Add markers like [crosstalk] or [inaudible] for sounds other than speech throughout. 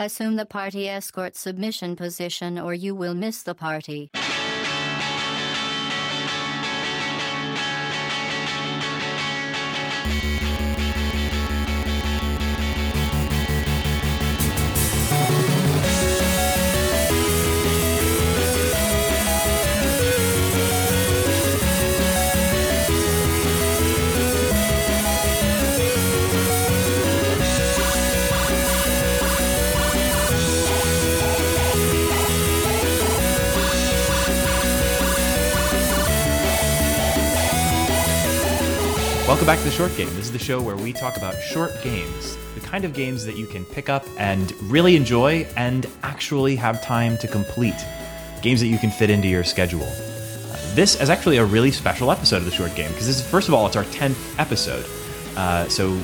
Assume the party escort submission position or you will miss the party. Welcome back to the Short Game. This is the show where we talk about short games, the kind of games that you can pick up and really enjoy and actually have time to complete. Games that you can fit into your schedule. Uh, this is actually a really special episode of the Short Game because this is, first of all, it's our 10th episode. Uh, so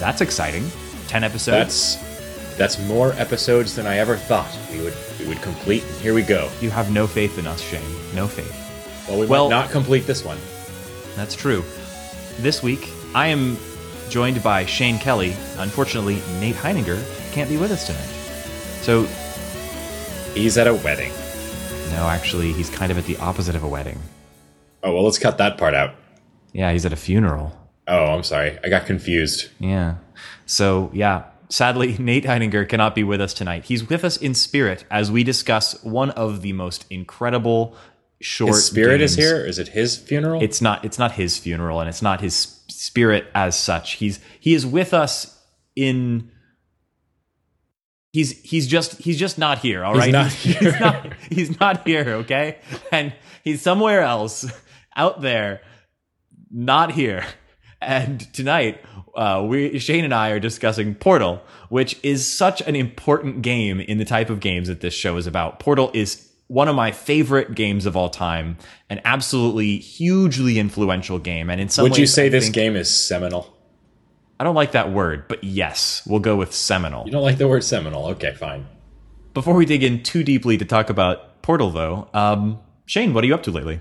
that's exciting. 10 episodes. That's that's more episodes than I ever thought we would we would complete. And here we go. You have no faith in us, Shane. No faith. Well, we might not complete this one. That's true. This week, I am joined by Shane Kelly. Unfortunately, Nate Heininger can't be with us tonight. So, He's at a wedding. no, actually, he's kind of at the opposite of a wedding. Oh well, let's cut that part out. Yeah, he's at a funeral. Oh, I'm sorry. I got confused. Yeah. So, yeah, sadly, [laughs] Nate Heininger cannot be with us tonight. He's with us in spirit as we discuss one of the most incredible short His spirit is here. Is it his funeral? it's not it's not his funeral and it's not his spirit as such he's he is with us in he's he's just he's just not here all He's right not [laughs] he's, here. he's not he's not here okay and he's somewhere else [laughs] out there not here and tonight uh, we Shane and I are discussing Portal, which is such an important game in the type of games that this show is about. Portal is one of my favorite games of all time, an absolutely hugely influential game, and in some Would you say I this game is seminal? I don't like that word, but yes, we'll go with seminal. You don't like the word seminal? Okay, fine. Before we dig in too deeply to talk about Portal, though, um, Shane, what are you up to lately?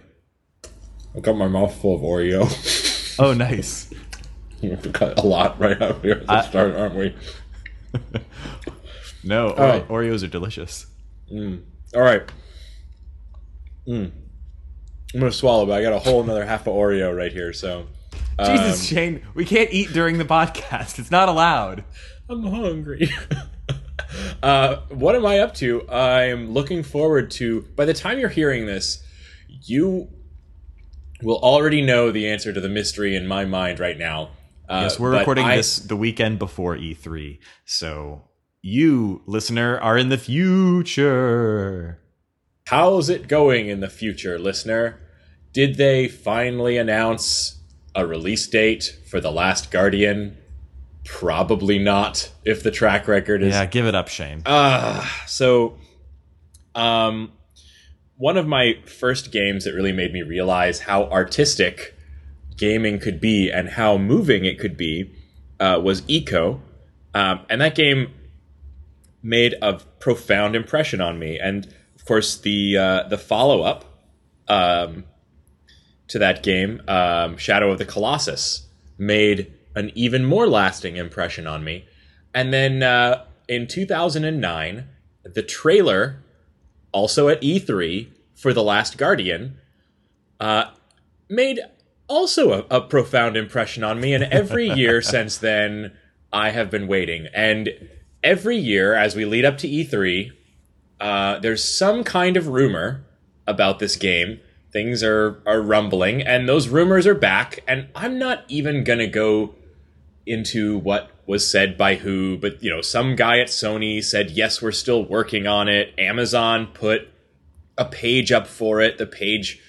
I got my mouth full of Oreo. Oh, nice. [laughs] We've got a lot right out here at the start, aren't we? [laughs] No. Oreos are delicious. All right. Mm. I'm gonna swallow, but I got a whole another half of Oreo right here. So Jesus, Um, Shane, we can't eat during the podcast. It's not allowed. I'm hungry. [laughs] uh, what am I up to? I'm looking forward to. By the time you're hearing this, you will already know the answer to the mystery in my mind right now. Uh, Yes, we're recording I- this the weekend before E3. So you, listener, are in the future. How's it going in the future, listener? Did they finally announce a release date for The Last Guardian? Probably not, if the track record is Yeah, give it up, Shane. Uh, so, um, one of my first games that really made me realize how artistic gaming could be and how moving it could be uh, was Ico. Um, and that game made a profound impression on me. And course, the uh, the follow up um, to that game, um, Shadow of the Colossus, made an even more lasting impression on me. And then uh, in 2009, the trailer, also at E3 for The Last Guardian, uh, made also a, a profound impression on me. And every [laughs] year since then, I have been waiting. And every year, as we lead up to E3, uh, there's some kind of rumor about this game. Things are are rumbling, and those rumors are back. And I'm not even gonna go into what was said by who, but you know, some guy at Sony said, "Yes, we're still working on it." Amazon put a page up for it. The page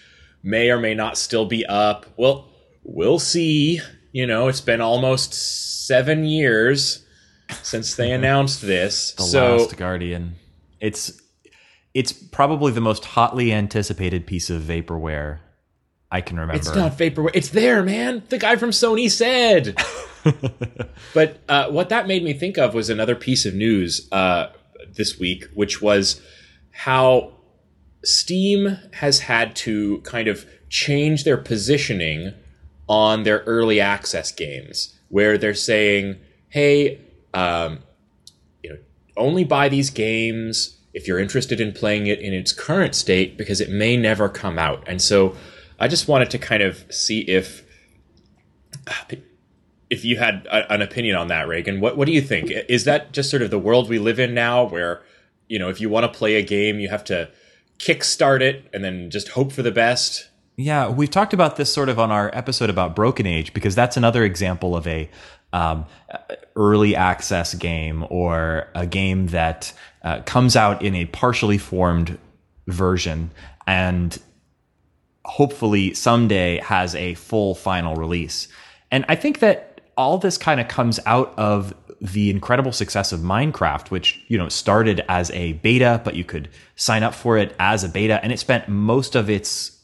may or may not still be up. Well, we'll see. You know, it's been almost seven years since they [laughs] announced this. The so Last Guardian. It's it's probably the most hotly anticipated piece of vaporware I can remember. It's not vaporware. It's there, man. The guy from Sony said. [laughs] but uh, what that made me think of was another piece of news uh, this week, which was how Steam has had to kind of change their positioning on their early access games, where they're saying, "Hey, um, you know, only buy these games if you're interested in playing it in its current state because it may never come out. And so I just wanted to kind of see if if you had a, an opinion on that, Reagan. What what do you think? Is that just sort of the world we live in now where you know, if you want to play a game, you have to kickstart it and then just hope for the best? Yeah, we've talked about this sort of on our episode about Broken Age because that's another example of a um, early access game or a game that uh, comes out in a partially formed version and hopefully someday has a full final release. And I think that all this kind of comes out of the incredible success of Minecraft, which, you know, started as a beta, but you could sign up for it as a beta and it spent most of its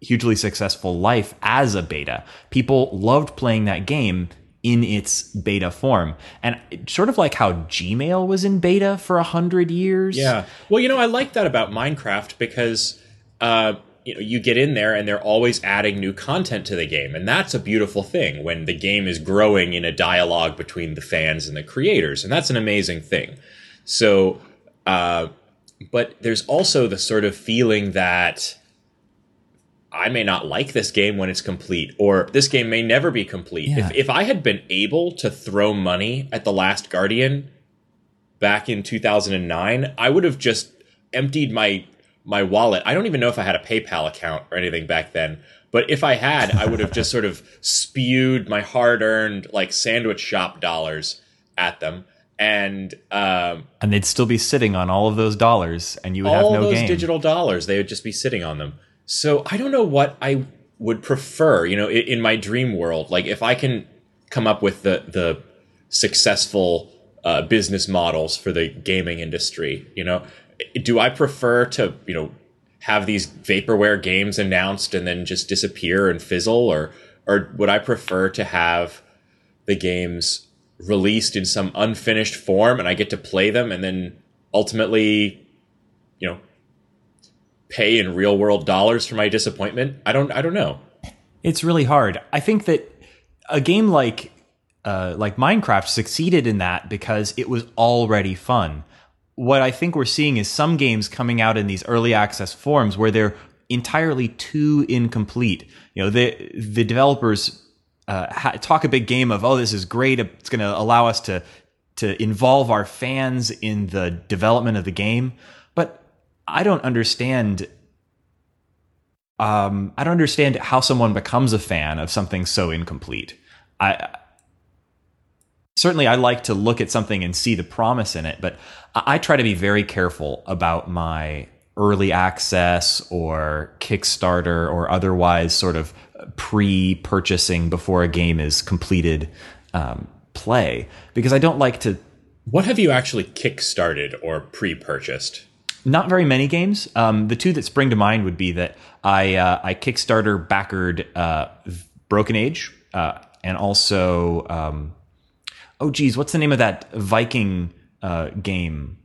hugely successful life as a beta. People loved playing that game in its beta form. And sort of like how Gmail was in beta for a hundred years. Yeah. Well, you know, I like that about Minecraft because uh, you know, you get in there and they're always adding new content to the game. And that's a beautiful thing when the game is growing in a dialogue between the fans and the creators. And that's an amazing thing. So, uh, but there's also the sort of feeling that I may not like this game when it's complete, or this game may never be complete. Yeah. If, if I had been able to throw money at The Last Guardian back in 2009, I would have just emptied my my wallet. I don't even know if I had a PayPal account or anything back then, but if I had, I would have just sort of spewed my hard-earned like sandwich shop dollars at them and um, and they'd still be sitting on all of those dollars and you would all have no those game. digital dollars they would just be sitting on them so i don't know what i would prefer you know in, in my dream world. Like if i can come up with the the successful uh, business models for the gaming industry you know do i prefer to you know have these vaporware games announced and then just disappear and fizzle? Or or would i prefer to have the games released in some unfinished form and I get to play them and then ultimately, you know, pay in real world dollars for my disappointment. I don't I don't know. It's really hard. I think that a game like uh, like Minecraft succeeded in that because it was already fun. What I think we're seeing is some games coming out in these early access forms where they're entirely too incomplete. You know, the the developers uh, ha- talk a big game of, oh, this is great. It's going to allow us to to involve our fans in the development of the game. I don't understand. Um, I don't understand how someone becomes a fan of something so incomplete. I certainly I like to look at something and see the promise in it, but I, I try to be very careful about my early access or Kickstarter or otherwise sort of pre-purchasing before a game is completed um, play because I don't like to. What have you actually kickstarted or pre-purchased? Not very many games. Um, the two that spring to mind would be that I uh, I Kickstarter backered uh, Broken Age uh, and also um, oh geez, what's the name of that Viking uh, game?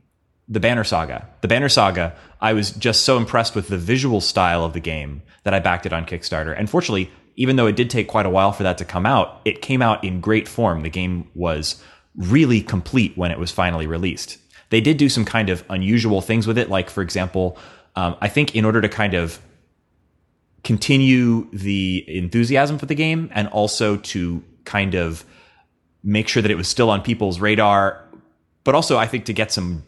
The Banner Saga. The Banner Saga. I was just so impressed with the visual style of the game that I backed it on Kickstarter. And fortunately, even though it did take quite a while for that to come out, it came out in great form. The game was really complete when it was finally released. They did do some kind of unusual things with it, like, for example, um, I think in order to kind of continue the enthusiasm for the game and also to kind of make sure that it was still on people's radar, but also I think to get some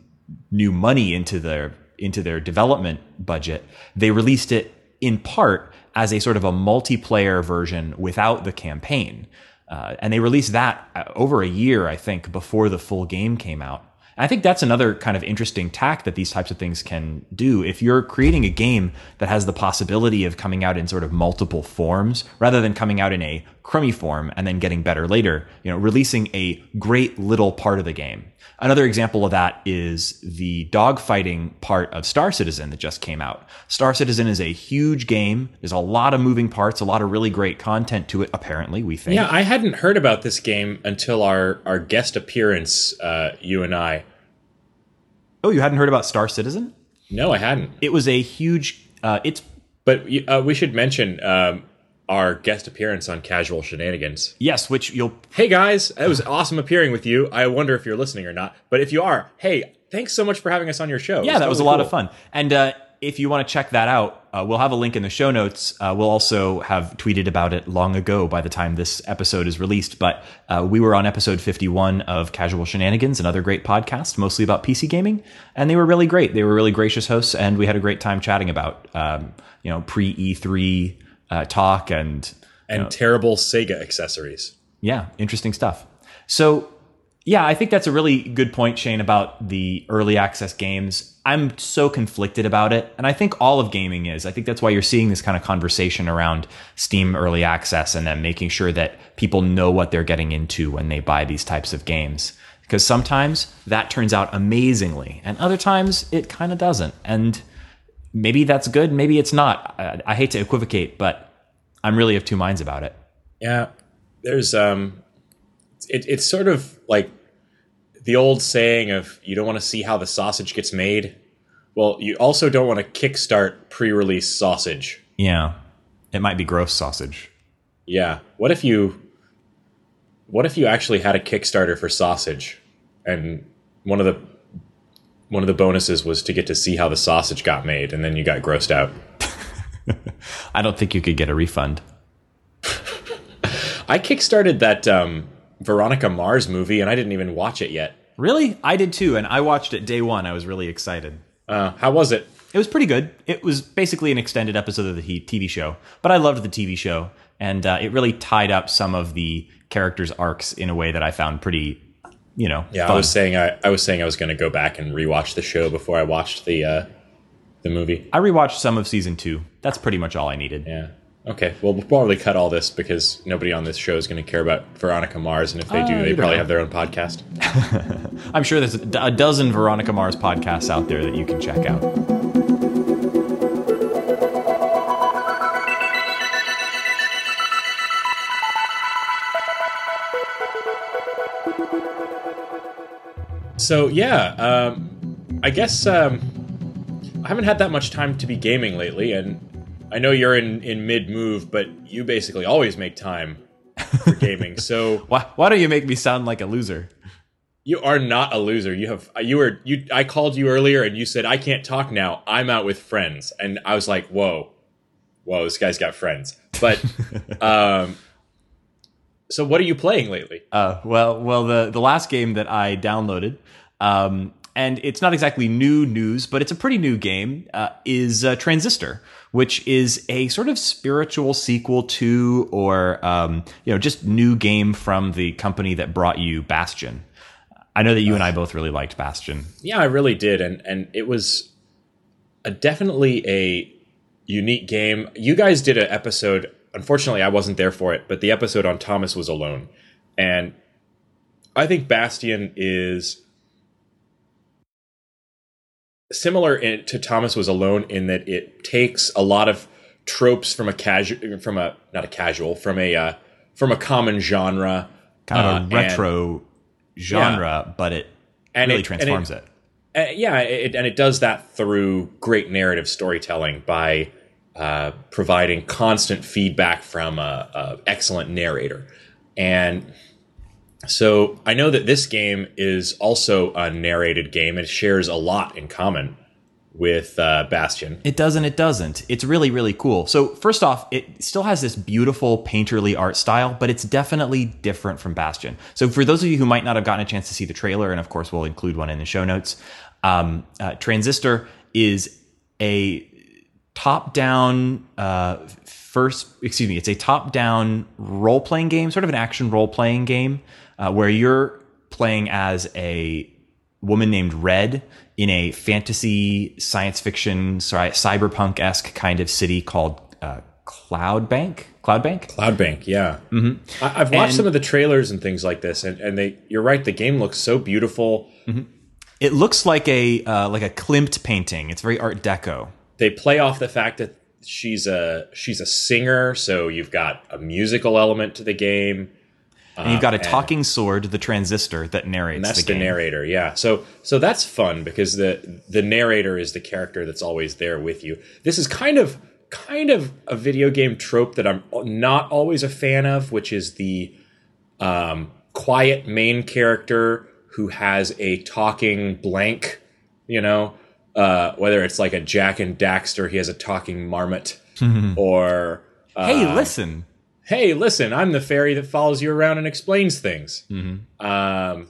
new money into their into their development budget, they released it in part as a sort of a multiplayer version without the campaign. Uh, and they released that uh, over a year, I think, before the full game came out. I think that's another kind of interesting tack that these types of things can do. If you're creating a game that has the possibility of coming out in sort of multiple forms, rather than coming out in a crummy form and then getting better later, you know, releasing a great little part of the game. Another example of that is the dogfighting part of Star Citizen that just came out. Star Citizen is a huge game. There's a lot of moving parts, a lot of really great content to it, apparently, we think. Yeah, I hadn't heard about this game until our, our guest appearance, uh, you and I. Oh, you hadn't heard about Star Citizen? No, I hadn't. It was a huge, uh, it's But uh, we should mention um, our guest appearance on Casual Shenanigans. Yes, which you'll Hey guys, it was awesome appearing with you. I wonder if you're listening or not. But if you are, hey, thanks so much for having us on your show. Yeah, that was a totally lot cool. of fun. And uh, if you want to check that out, uh, we'll have a link in the show notes. Uh, we'll also have tweeted about it long ago by the time this episode is released. But uh, we were on episode 51 of Casual Shenanigans, another great podcast, mostly about PC gaming. And they were really great. They were really gracious hosts, and we had a great time chatting about, um, you know, pre E3 uh, talk and And terrible Sega accessories. yeah, interesting stuff. So, yeah, I think that's a really good point, Shane, about the early access games. I'm so conflicted about it. And I think all of gaming is. I think that's why you're seeing this kind of conversation around Steam early access and then making sure that people know what they're getting into when they buy these types of games. Because sometimes that turns out amazingly, and other times it kind of doesn't. And maybe that's good, maybe it's not. I, I hate to equivocate, but I'm really of two minds about it. Yeah, there's um, it, it's sort of like the old saying of you don't want to see how the sausage gets made. Well, you also don't want to kickstart pre-release sausage. Yeah. It might be gross sausage. Yeah. What if you what if you actually had a Kickstarter for sausage and one of the one of the bonuses was to get to see how the sausage got made and then you got grossed out. [laughs] I don't think you could get a refund. [laughs] I kickstarted that um, Veronica Mars movie and I didn't even watch it yet. Really? I did too, and I watched it day one. I was really excited. Uh, how was it? It was pretty good. It was basically an extended episode of the he- TV show, but I loved the TV show, and uh, it really tied up some of the characters' arcs in a way that I found pretty, you know, Yeah, I was saying I, I was saying I was going to go back and rewatch the show before I watched the uh, the movie. I rewatched some of season two. That's pretty much all I needed. Yeah. Okay. Well, we'll probably cut all this because nobody on this show is going to care about Veronica Mars, and if they Uh, do, they probably know. have their own podcast. [laughs] I'm sure there's a dozen Veronica Mars podcasts out there that you can check out. So yeah, um, I guess um, I haven't had that much time to be gaming lately, and I know you're in in mid move, but you basically always make time for [laughs] gaming. so Why, why don't you make me sound like a loser? you are not a loser. You have you were you. I called you earlier, and you said I can't talk now. I'm out with friends, and I was like, whoa, whoa, this guy's got friends. But [laughs] um, so what are you playing lately? Uh, well, well, the the last game that I downloaded, um, and it's not exactly new news, but it's a pretty new game, uh, is uh, Transistor, which is a sort of spiritual sequel to, or um, you know, just new game from the company that brought you Bastion. I know that you and I both really liked Bastion. Yeah, I really did, and and it was a definitely a unique game. You guys did an episode. Unfortunately, I wasn't there for it, but the episode on Thomas was alone, and I think Bastion is similar in, to Thomas was alone in that it takes a lot of tropes from a casual from a not a casual from a uh, from a common genre Kind of uh, a and- retro genre, but it and really it- and transforms it- it. Uh, yeah, it, and it does that through great narrative storytelling by uh, providing constant feedback from a, a excellent narrator. And so I know that this game is also a narrated game. It shares a lot in common with uh, Bastion. It doesn't. it doesn't. It's really, really cool. So, first off, it still has this beautiful painterly art style, but it's definitely different from Bastion. So, for those of you who might not have gotten a chance to see the trailer, and of course, we'll include one in the show notes, um, uh, Transistor is a top down, uh, first, excuse me, it's a top down role playing game, sort of an action role playing game, uh, where you're playing as a woman named Red in a fantasy science fiction sorry, cyberpunk esque kind of city called uh, Cloudbank. Cloud Bank. Cloudbank, yeah. Mm-hmm. I, I've watched And- some of the trailers and things like this, and, and they. You're right. The game looks so beautiful. It looks like a uh, like a Klimt painting. It's very Art Deco. They play off the fact that she's a she's a singer, so you've got a musical element to the game. And you've got a and- talking sword, the transistor that narrates that's the the, narrator, yeah. So so that's fun because the the narrator is the character that's always there with you. This is kind of kind of a video game trope that I'm not always a fan of, which is the um, quiet main character who has a talking blank, you know, uh, whether it's like a Jak and Daxter, he has a talking marmot, [laughs] or uh, hey, listen. hey, listen, I'm the fairy that follows you around and explains things. Mm-hmm. Um,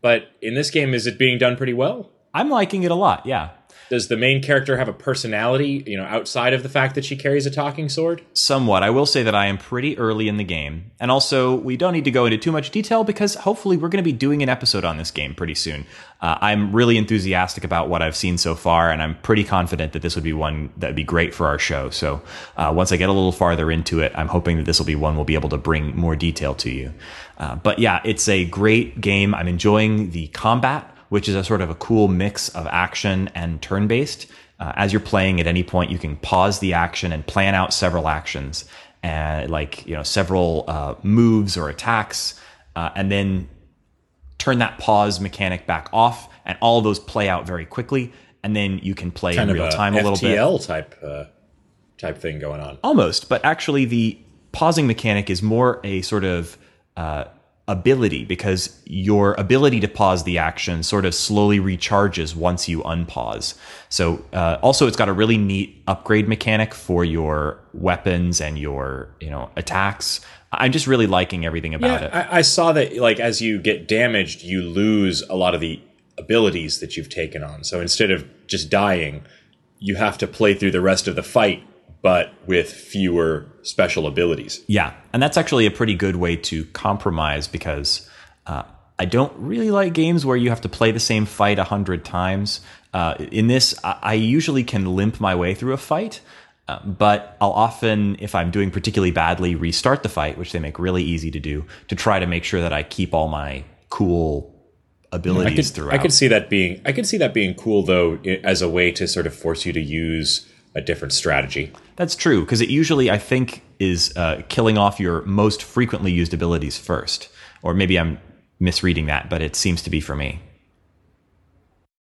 but in this game, is it being done pretty well? I'm liking it a lot. Yeah. Does the main character have a personality, you know, outside of the fact that she carries a talking sword? Somewhat. I will say that I am pretty early in the game. And also, we don't need to go into too much detail because hopefully we're going to be doing an episode on this game pretty soon. Uh, I'm really enthusiastic about what I've seen so far, and I'm pretty confident that this would be one that would be great for our show. So uh, once I get a little farther into it, I'm hoping that this will be one we'll be able to bring more detail to you. Uh, but yeah, it's a great game. I'm enjoying the combat which is a sort of a cool mix of action and turn based. Uh, as you're playing at any point, you can pause the action and plan out several actions and like, you know, several uh, moves or attacks, uh, and then turn that pause mechanic back off and all those play out very quickly. And then you can play Kind in real time a little bit. FTL type uh, type thing going on. Almost, but actually, the pausing mechanic is more a sort of uh, ability because your ability to pause the action sort of slowly recharges once you unpause. So, uh, also, it's got a really neat upgrade mechanic for your weapons and your you know attacks. I'm just really liking everything about Yeah, it. I, I saw that. Like as you get damaged, you lose a lot of the abilities that you've taken on. So instead of just dying, you have to play through the rest of the fight, but with fewer special abilities. Yeah, and that's actually a pretty good way to compromise because uh, I don't really like games where you have to play the same fight a hundred times. Uh, in this, I, I usually can limp my way through a fight, uh, but I'll often, if I'm doing particularly badly, restart the fight, which they make really easy to do, to try to make sure that I keep all my cool I abilities could, throughout. I could see that being. I could see that being cool though, as a way to sort of force you to use a different strategy. That's true because it usually I think is uh, killing off your most frequently used abilities first, or maybe I'm misreading that, but it seems to be for me.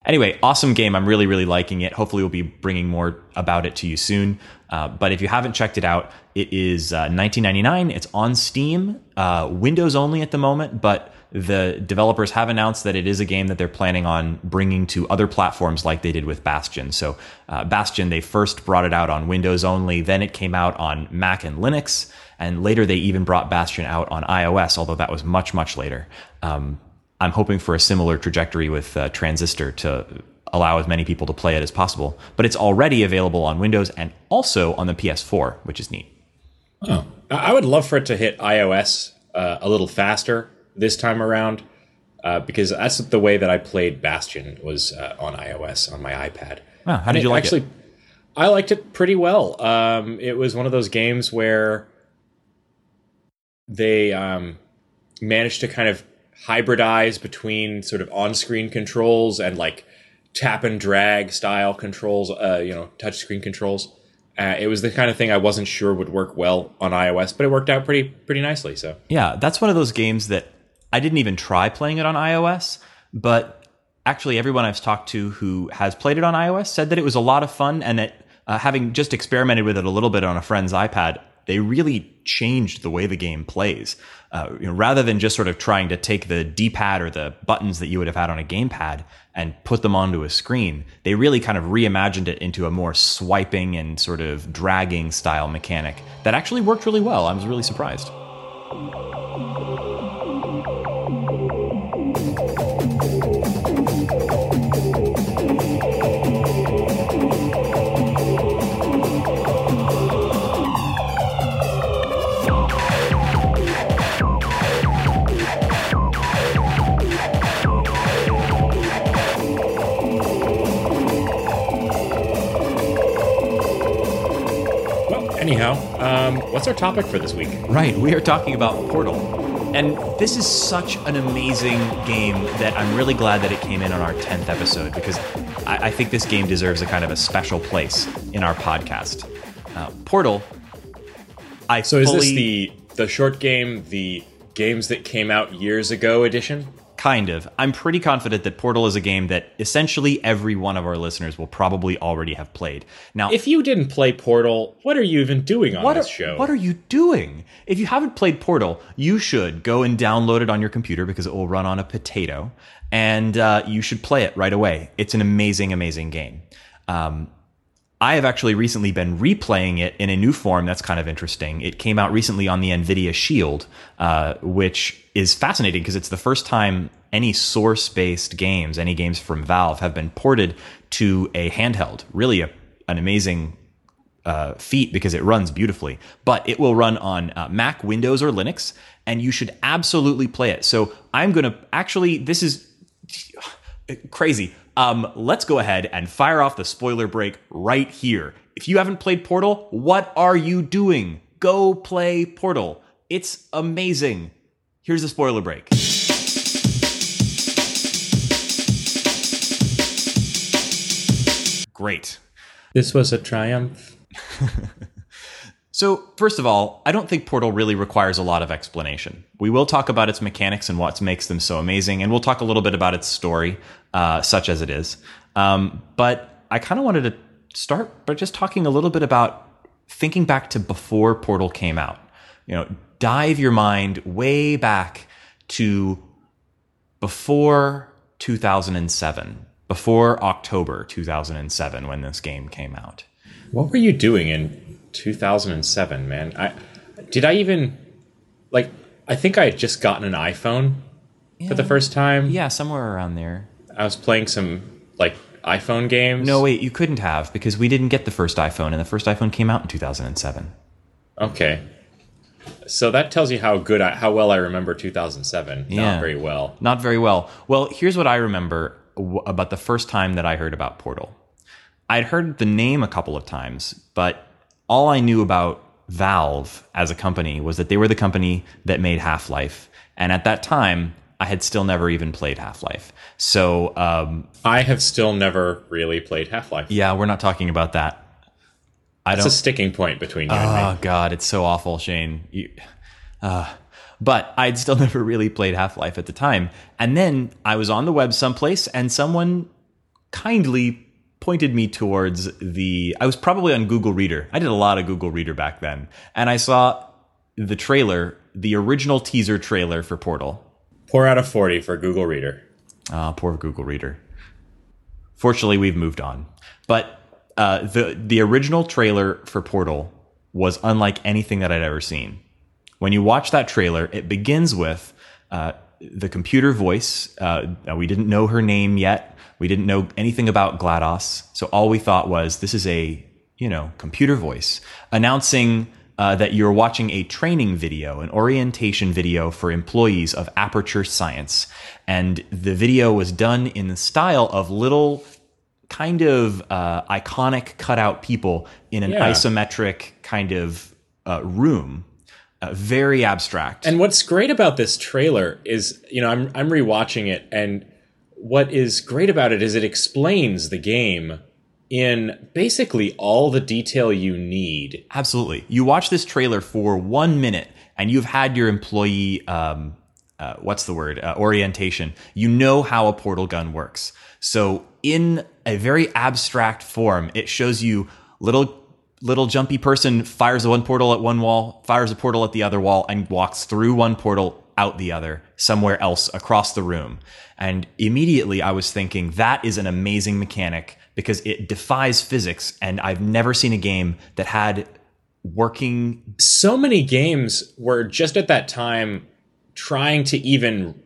Anyway, awesome game. I'm really, really liking it. Hopefully, we'll be bringing more about it to you soon. Uh, but if you haven't checked it out, it is uh, 19.99. It's on Steam, uh, Windows only at the moment. But the developers have announced that it is a game that they're planning on bringing to other platforms, like they did with Bastion. So, uh, Bastion, they first brought it out on Windows only, then it came out on Mac and Linux, and later they even brought Bastion out on iOS, although that was much, much later. Um, I'm hoping for a similar trajectory with uh, Transistor to allow as many people to play it as possible. But it's already available on Windows and also on the PS4, which is neat. Oh, I would love for it to hit iOS uh, a little faster this time around, uh, because that's the way that I played Bastion was uh, on iOS on my iPad. Wow, how did And you like actually, it? I liked it pretty well. Um, it was one of those games where they um, managed to kind of hybridize between sort of on-screen controls and like tap and drag style controls, uh, you know, touchscreen controls. Uh, it was the kind of thing I wasn't sure would work well on iOS, but it worked out pretty pretty nicely. So Yeah, that's one of those games that I didn't even try playing it on iOS, but actually everyone I've talked to who has played it on iOS said that it was a lot of fun and that uh, having just experimented with it a little bit on a friend's iPad, they really changed the way the game plays. Uh, you know, rather than just sort of trying to take the D-pad or the buttons that you would have had on a gamepad and put them onto a screen, they really kind of reimagined it into a more swiping and sort of dragging style mechanic that actually worked really well. I was really surprised. Um, what's our topic for this week? Right, we are talking about Portal. And this is such an amazing game that I'm really glad that it came in on our 10th episode because I, I think this game deserves a kind of a special place in our podcast. Uh, Portal, I So is this the the short game, the games that came out years ago edition? Kind of. I'm pretty confident that Portal is a game that essentially every one of our listeners will probably already have played. Now, If you didn't play Portal, what are you even doing on this are, show? What are you doing? If you haven't played Portal, you should go and download it on your computer because it will run on a potato, and uh, you should play it right away. It's an amazing, amazing game. Um, I have actually recently been replaying it in a new form that's kind of interesting. It came out recently on the NVIDIA Shield, uh, which is fascinating because it's the first time any source based games, any games from Valve, have been ported to a handheld. Really, a, an amazing uh, feat because it runs beautifully. But it will run on uh, Mac, Windows, or Linux, and you should absolutely play it. So I'm going to actually, this is [sighs] crazy. Um, let's go ahead and fire off the spoiler break right here. If you haven't played Portal, what are you doing? Go play Portal. It's amazing. Here's the spoiler break. Great. This was a triumph. [laughs] So, first of all, I don't think Portal really requires a lot of explanation. We will talk about its mechanics and what makes them so amazing, and we'll talk a little bit about its story, uh, such as it is. Um, but I kind of wanted to start by just talking a little bit about thinking back to before Portal came out. You know, dive your mind way back to before 2007, before October 2007, when this game came out. What were you doing in 2007, man? I did I even like I think I had just gotten an iPhone for the first time. Yeah, somewhere around there. I was playing some like iPhone games. No, wait, you couldn't have because we didn't get the first iPhone, and the first iPhone came out in 2007. Okay. So that tells you how good I, how well I remember 2007. Yeah. Not very well. Not very well. Well, here's what I remember w- about the first time that I heard about Portal. I'd heard the name a couple of times, but all I knew about Valve as a company was that they were the company that made Half Life. And at that time, I had still never even played Half Life. So, um, I have still never really played Half Life. yeah, we're not talking about that. I It's don't. a sticking point between you and me. Oh God, it's so awful, Shane. You, uh, but I'd still [laughs] never really played Half Life at the time. And then I was on the web someplace, and someone kindly pointed me towards the. I was probably on Google Reader. I did a lot of Google Reader back then, and I saw the trailer, the original teaser trailer for Portal. Four out of 40 for Google Reader. Ah, poor Google Reader. Fortunately, we've moved on. But uh, the the original trailer for Portal was unlike anything that I'd ever seen. When you watch that trailer, it begins with uh, the computer voice. Uh, we didn't know her name yet. We didn't know anything about GLaDOS. So all we thought was this is a you know computer voice announcing uh, that you're watching a training video, an orientation video for employees of Aperture Science. And the video was done in the style of little kind of uh, iconic cutout people in an Yeah. isometric kind of uh, room. Uh, very abstract. And what's great about this trailer is, you know, I'm I'm rewatching it, and what is great about it is it explains the game in basically all the detail you need. Absolutely. You watch this trailer for one minute and you've had your employee, um, uh, what's the word, uh, orientation. You know how a portal gun works. So, in a very abstract form, it shows you little little jumpy person fires a one portal at one wall, fires a portal at the other wall, and walks through one portal out the other somewhere else across the room. And immediately I was thinking that is an amazing mechanic because it defies physics. And I've never seen a game that had working. So many games were just at that time trying to even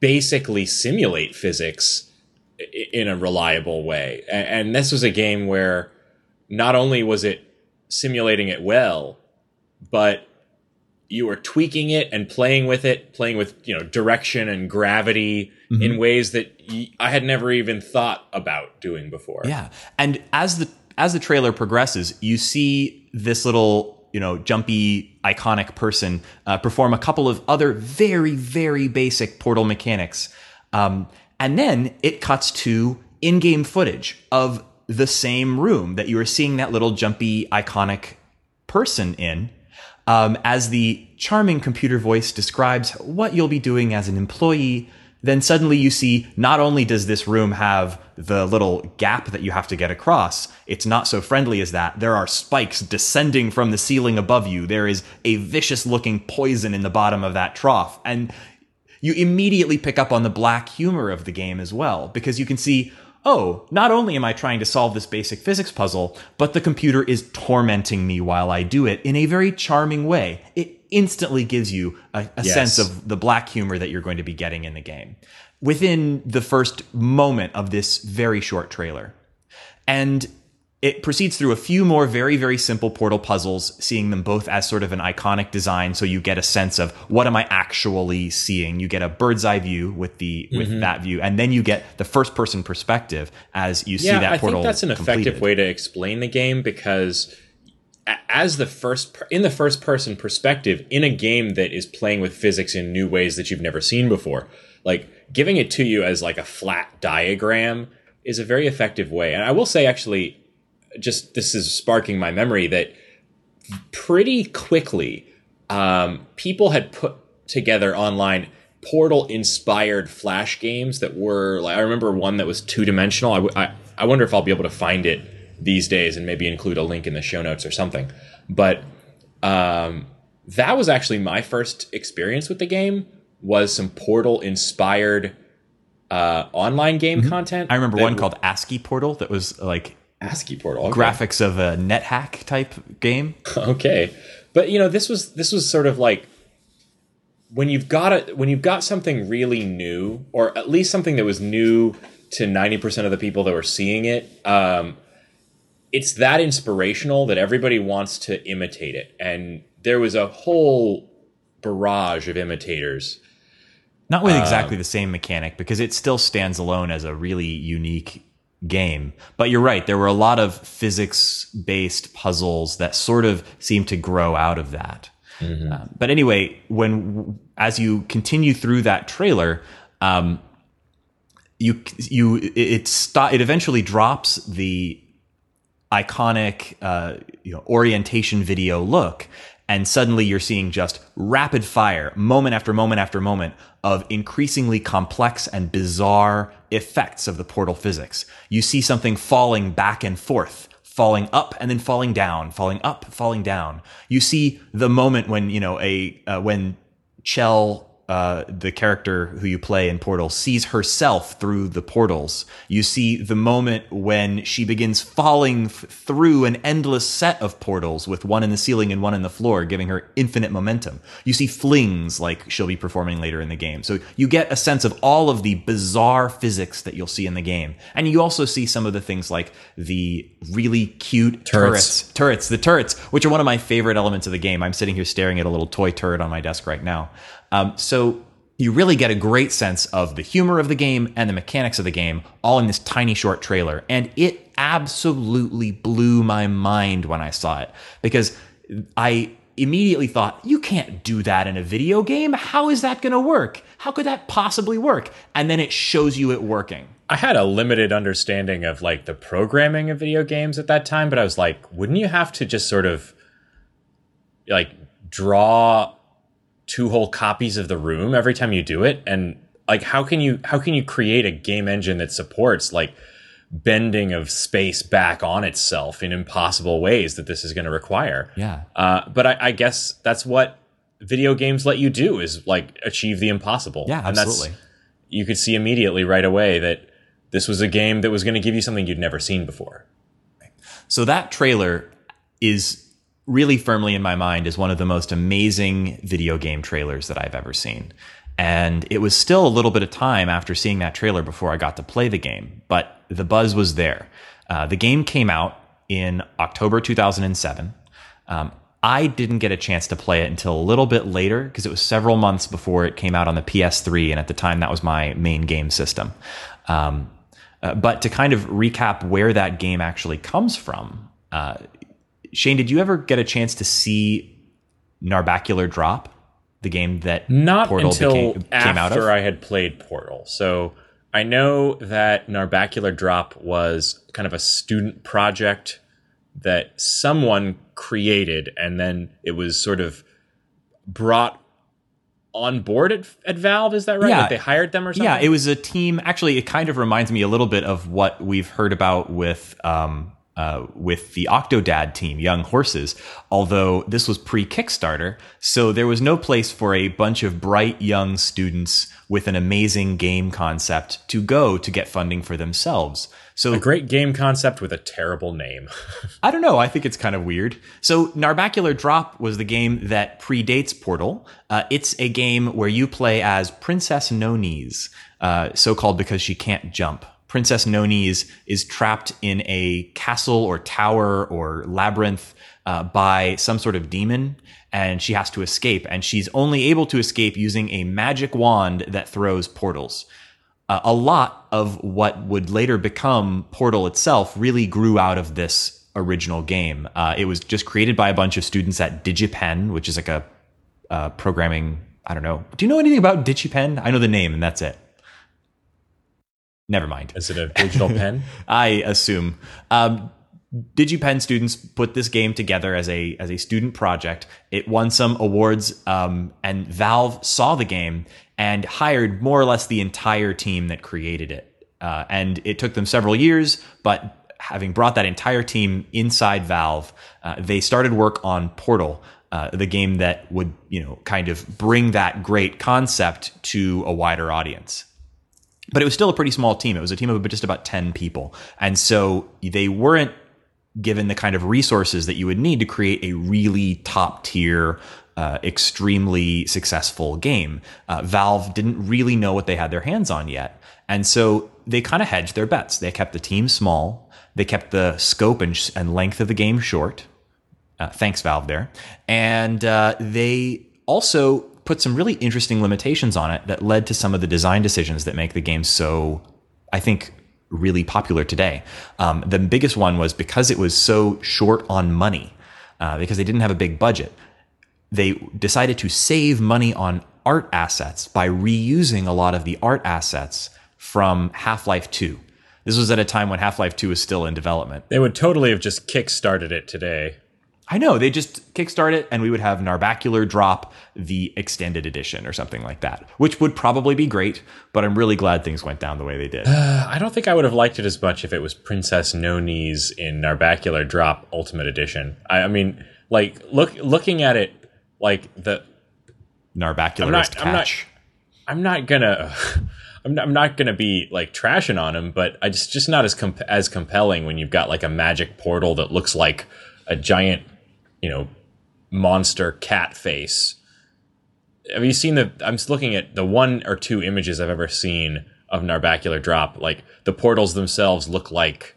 basically simulate physics in a reliable way. And this was a game where not only was it simulating it well, but you were tweaking it and playing with it, playing with you know direction and gravity in ways that y- I had never even thought about doing before. Yeah. And as the as the trailer progresses, you see this little, you know, jumpy, iconic person uh, perform a couple of other very, very basic portal mechanics. Um, and then it cuts to in-game footage of the same room that you were seeing that little jumpy, iconic person in. Um, as the charming computer voice describes what you'll be doing as an employee then suddenly you see not only does this room have the little gap that you have to get across, it's not so friendly as that. There are spikes descending from the ceiling above you. There is a vicious looking poison in the bottom of that trough. And you immediately pick up on the black humor of the game as well, because you can see, oh, not only am I trying to solve this basic physics puzzle, but the computer is tormenting me while I do it in a very charming way. It instantly gives you a, a Yes. sense of the black humor that you're going to be getting in the game within the first moment of this very short trailer. And it proceeds through a few more very, very simple portal puzzles, seeing them both as sort of an iconic design. So you get a sense of what am I actually seeing? You get a bird's eye view with the with mm-hmm. that view, and then you get the first person perspective as you see that I portal. I think that's an effective way to explain the game because as the first in the first person perspective in a game that is playing with physics in new ways that you've never seen before, like giving it to you as like a flat diagram is a very effective way. And I will say actually just this is sparking my memory that pretty quickly um, people had put together online portal inspired flash games that were like i remember one that was two dimensional I, w- I, I wonder if i'll be able to find it these days and maybe include a link in the show notes or something but um, that was actually my first experience with the game was some portal inspired uh, online game content Mm-hmm. I remember one w- called ASCII Portal that was like ASCII portal okay. graphics of a NetHack type game. [laughs] okay but you know this was this was sort of like when you've got it when you've got something really new or at least something that was new to 90% of the people that were seeing it um, it's that inspirational that everybody wants to imitate it and there was a whole barrage of imitators Not Um, with exactly the same mechanic because it still stands alone as a really unique game. But you're right, there were a lot of physics based puzzles that sort of seemed to grow out of that. Um, but anyway, when as you continue through that trailer, um, you you it it, it eventually drops the iconic uh, you know orientation video look and suddenly you're seeing just rapid fire moment after moment after moment of increasingly complex and bizarre effects of the portal physics. You see something falling back and forth falling up and then falling down falling up falling down. You see the moment when you know a uh, when Chell, uh, the character who you play in Portal, sees herself through the portals. You see the moment when she begins falling f- through an endless set of portals with one in the ceiling and one in the floor, giving her infinite momentum. You see flings like she'll be performing later in the game. So you get a sense of all of the bizarre physics that you'll see in the game. And you also see some of the things like the really cute Turrets. turrets turrets, the turrets, which are one of my favorite elements of the game. I'm sitting here staring at a little toy turret on my desk right now. Um, so you really get a great sense of the humor of the game and the mechanics of the game all in this tiny short trailer. And it absolutely blew my mind when I saw it because I immediately thought, you can't do that in a video game. How is that going to work? How could that possibly work? And then it shows you it working. I had a limited understanding of like the programming of video games at that time, but I was like, wouldn't you have to just sort of like draw two whole copies of the room every time you do it? And like how can you how can you create a game engine that supports like bending of space back on itself in impossible ways that this is going to require? Yeah. Uh, but I, I guess that's what video games let you do is like achieve the impossible. Yeah, And that's- absolutely. you could see immediately right away that this was a game that was going to give you something you'd never seen before. So that trailer is really firmly in my mind as one of the most amazing video game trailers that I've ever seen. And it was still a little bit of time after seeing that trailer before I got to play the game, but the buzz was there. Uh, the game came out in October 2007. Um, I didn't get a chance to play it until a little bit later because it was several months before it came out on the PS3, and at the time that was my main game system. Um, uh, but to kind of recap where that game actually comes from, uh, Shane, did you ever get a chance to see Narbacular Drop, the game that Not Portal until became, came out of? after I had played Portal. So I know that Narbacular Drop was kind of a student project that someone created, and then it was sort of brought on board at, at Valve. Is that right? Yeah. Like they hired them or something? Yeah, it was a team. Actually, it kind of reminds me a little bit of what we've heard about with um, uh, with the Octodad team, Young Horses. Although this was pre Kickstarter, so there was no place for a bunch of bright young students with an amazing game concept to go to get funding for themselves. So a great game concept with a terrible name. [laughs] I don't know. I think it's kind of weird. So, Narbacular Drop was the game that predates Portal. Uh, it's a game where you play as Princess No Knees, uh, so called because she can't jump. Princess No Knees is trapped in a castle or tower or labyrinth uh, by some sort of demon, and she has to escape. And she's only able to escape using a magic wand that throws portals uh, a lot of what would later become Portal itself really grew out of this original game. Uh, it was just created by a bunch of students at DigiPen, which is like a uh, programming. I don't know. Do you know anything about DigiPen? I know the name, and that's it. Never mind. Is it a digital [laughs] pen? I assume. Um, DigiPen students put this game together as a as a student project. It won some awards, um, and Valve saw the game and hired more or less the entire team that created it. Uh, and it took them several years, but having brought that entire team inside Valve, uh, they started work on Portal, uh, the game that would you know kind of bring that great concept to a wider audience but it was still a pretty small team. It was a team of just about 10 people. And so they weren't given the kind of resources that you would need to create a really top tier, uh, extremely successful game. Uh, Valve didn't really know what they had their hands on yet. And so they kind of hedged their bets. They kept the team small, they kept the scope and, sh- and length of the game short. Uh, thanks, Valve, there. And uh, they also put some really interesting limitations on it that led to some of the design decisions that make the game so, I think, really popular today. Um, the biggest one was because it was so short on money, uh, because they didn't have a big budget, they decided to save money on art assets by reusing a lot of the art assets from Half Life 2. This was at a time when Half Life 2 was still in development. They would totally have just kick-started it today. I know they just kickstart it, and we would have Narbacular drop the extended edition or something like that, which would probably be great. But I'm really glad things went down the way they did. Uh, I don't think I would have liked it as much if it was Princess No Knees in Narbacular Drop Ultimate Edition. I, I mean, like look looking at it, like the Narbacularist I'm not- catch. I'm not gonna. [laughs] I'm not, I'm not gonna be like trashing on him, but I just just not as comp- as compelling when you've got like a magic portal that looks like a giant, you know, monster cat face. Have you seen the? I'm just looking at the one or two images I've ever seen of Narbacular Drop. Like the portals themselves look like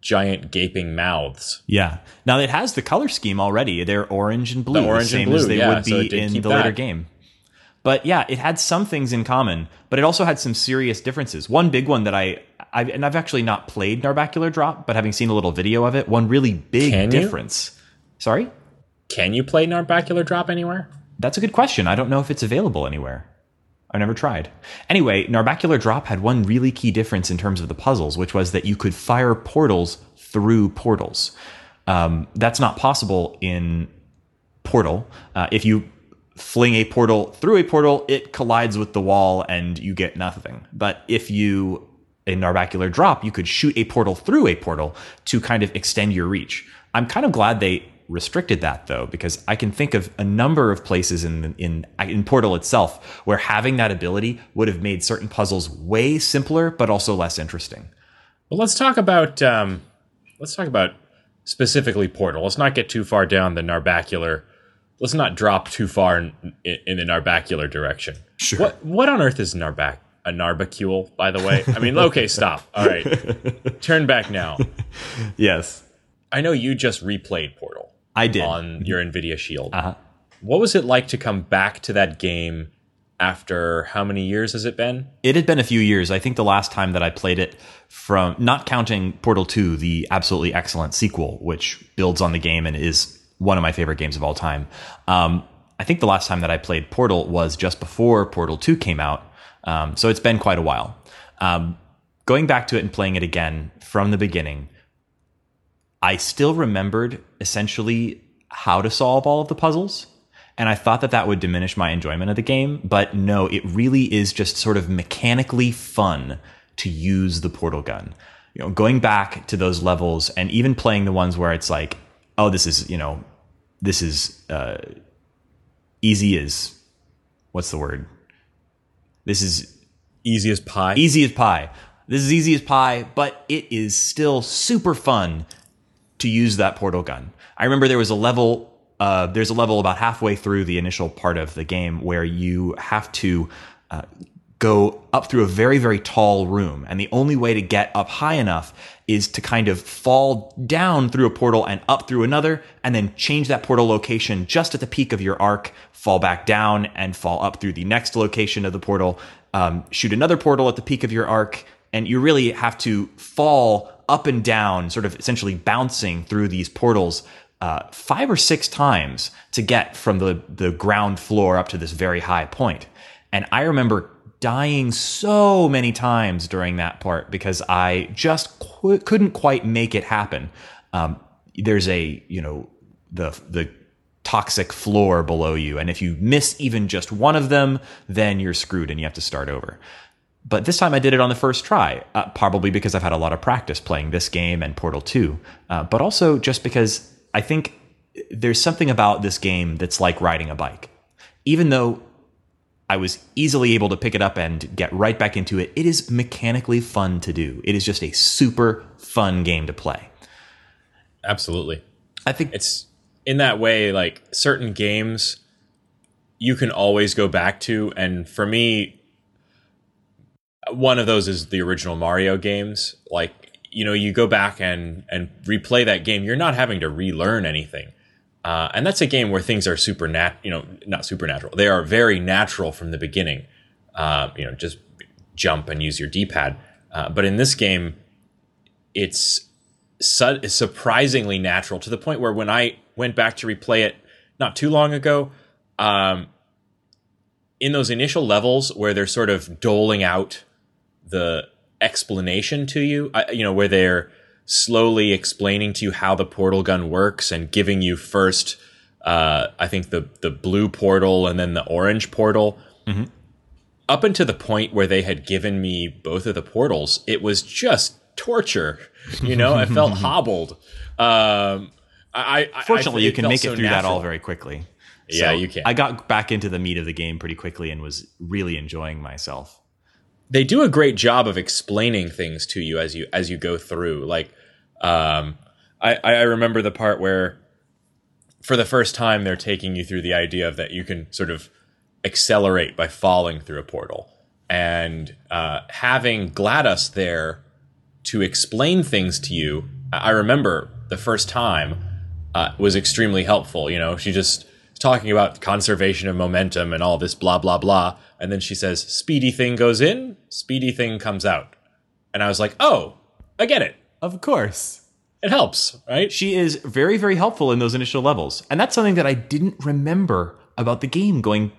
giant gaping mouths. Yeah. Now it has the color scheme already. They're orange and blue, The orange same and as they yeah, would be did in the later game. But yeah, it had some things in common, but it also had some serious differences. One big one that I, I've, and I've actually not played Narbacular Drop, but having seen a little video of it, one really big Can you? Sorry, Can you play Narbacular Drop anywhere? that's a good question. I don't know if it's available anywhere. I've never tried. Anyway, Narbacular Drop had one really key difference in terms of the puzzles, which was that you could fire portals through portals. Um, that's not possible in Portal. Uh, if you fling a portal through a portal, it collides with the wall and you get nothing. But if you a narbacular drop, you could shoot a portal through a portal to kind of extend your reach. I'm kind of glad they restricted that though, because I can think of a number of places in in in Portal itself where having that ability would have made certain puzzles way simpler, but also less interesting. Well, let's talk about um, let's talk about specifically Portal. Let's not get too far down the Narbacular. Let's not drop too far in, in, in the Narbacular direction. Sure. What what on earth is Narbac a Narbacule? By the way, I mean, okay, stop. All right, [laughs] turn back now. Yes, I know you just replayed Portal I did. on your Nvidia Shield. Uh-huh. What was it like to come back to that game after how many years has it been? It had been a few years. I think the last time that I played it from not counting Portal 2, the absolutely excellent sequel, which builds on the game and is one of my favorite games of all time. Um, I think the last time that I played Portal was just before Portal 2 came out. Um, so it's been quite a while. Um, going back to it and playing it again from the beginning, I still remembered essentially how to solve all of the puzzles. And I thought that that would diminish my enjoyment of the game, but no, it really is just sort of mechanically fun to use the portal gun. You know, going back to those levels and even playing the ones where it's like, oh, this is, you know, this is uh, easy as what's the word? This is Easy as pie. easy as pie. This is easy as pie, but it is still super fun to use that portal gun. I remember there was a level. Uh, there's a level about halfway through the initial part of the game where you have to uh, go up through a very very tall room, and the only way to get up high enough is to kind of fall down through a portal and up through another, and then change that portal location just at the peak of your arc, fall back down, and fall up through the next location of the portal. Um, shoot another portal at the peak of your arc, and you really have to fall up and down, sort of essentially bouncing through these portals uh, five or six times to get from the the ground floor up to this very high point. And I remember dying so many times during that part because I just qu- couldn't quite make it happen. Um, there's a you know the the toxic floor below you, and if you miss even just one of them, then you're screwed and you have to start over. But this time I did it on the first try, uh, probably because I've had a lot of practice playing this game and Portal 2, uh, but also just because I think there's something about this game that's like riding a bike. Even though I was easily able to pick it up and get right back into it, it is mechanically fun to do. It is just a super fun game to play. Absolutely. I think It's in that way, like certain games you can always go back to. And for me, one of those is the original Mario games. Like, you know, you go back and, and replay that game, you're not having to relearn anything. Uh, and that's a game where things are super nat, you know, not supernatural. They are very natural from the beginning. Uh, you know, just jump and use your D-pad. Uh, but in this game, it's su- surprisingly natural to the point where when I went back to replay it not too long ago, um, in those initial levels where they're sort of doling out the explanation to you, I, you know, where they're slowly explaining to you how the portal gun works and giving you first, uh, I think the the blue portal and then the orange portal. Up until the point where they had given me both of the portals, it was just torture. You know, I felt [laughs] hobbled. Um, I, I fortunately I, you can make so it through that all very quickly. Yeah, you can. I got back into the meat of the game pretty quickly and was really enjoying myself. They do a great job of explaining things to you as you as you go through. Like, um, I I remember the part where, for the first time, they're taking you through the idea of that you can sort of accelerate by falling through a portal, and uh, having GLaDOS there to explain things to you. I remember the first time uh, was extremely helpful. You know, she just talking about conservation of momentum and all this blah blah blah, and then she says, "Speedy thing goes in, speedy thing comes out," and I was like, "Oh, I get it. Of course. It helps, right?" She is very, very helpful in those initial levels. And that's something that I didn't remember about the game going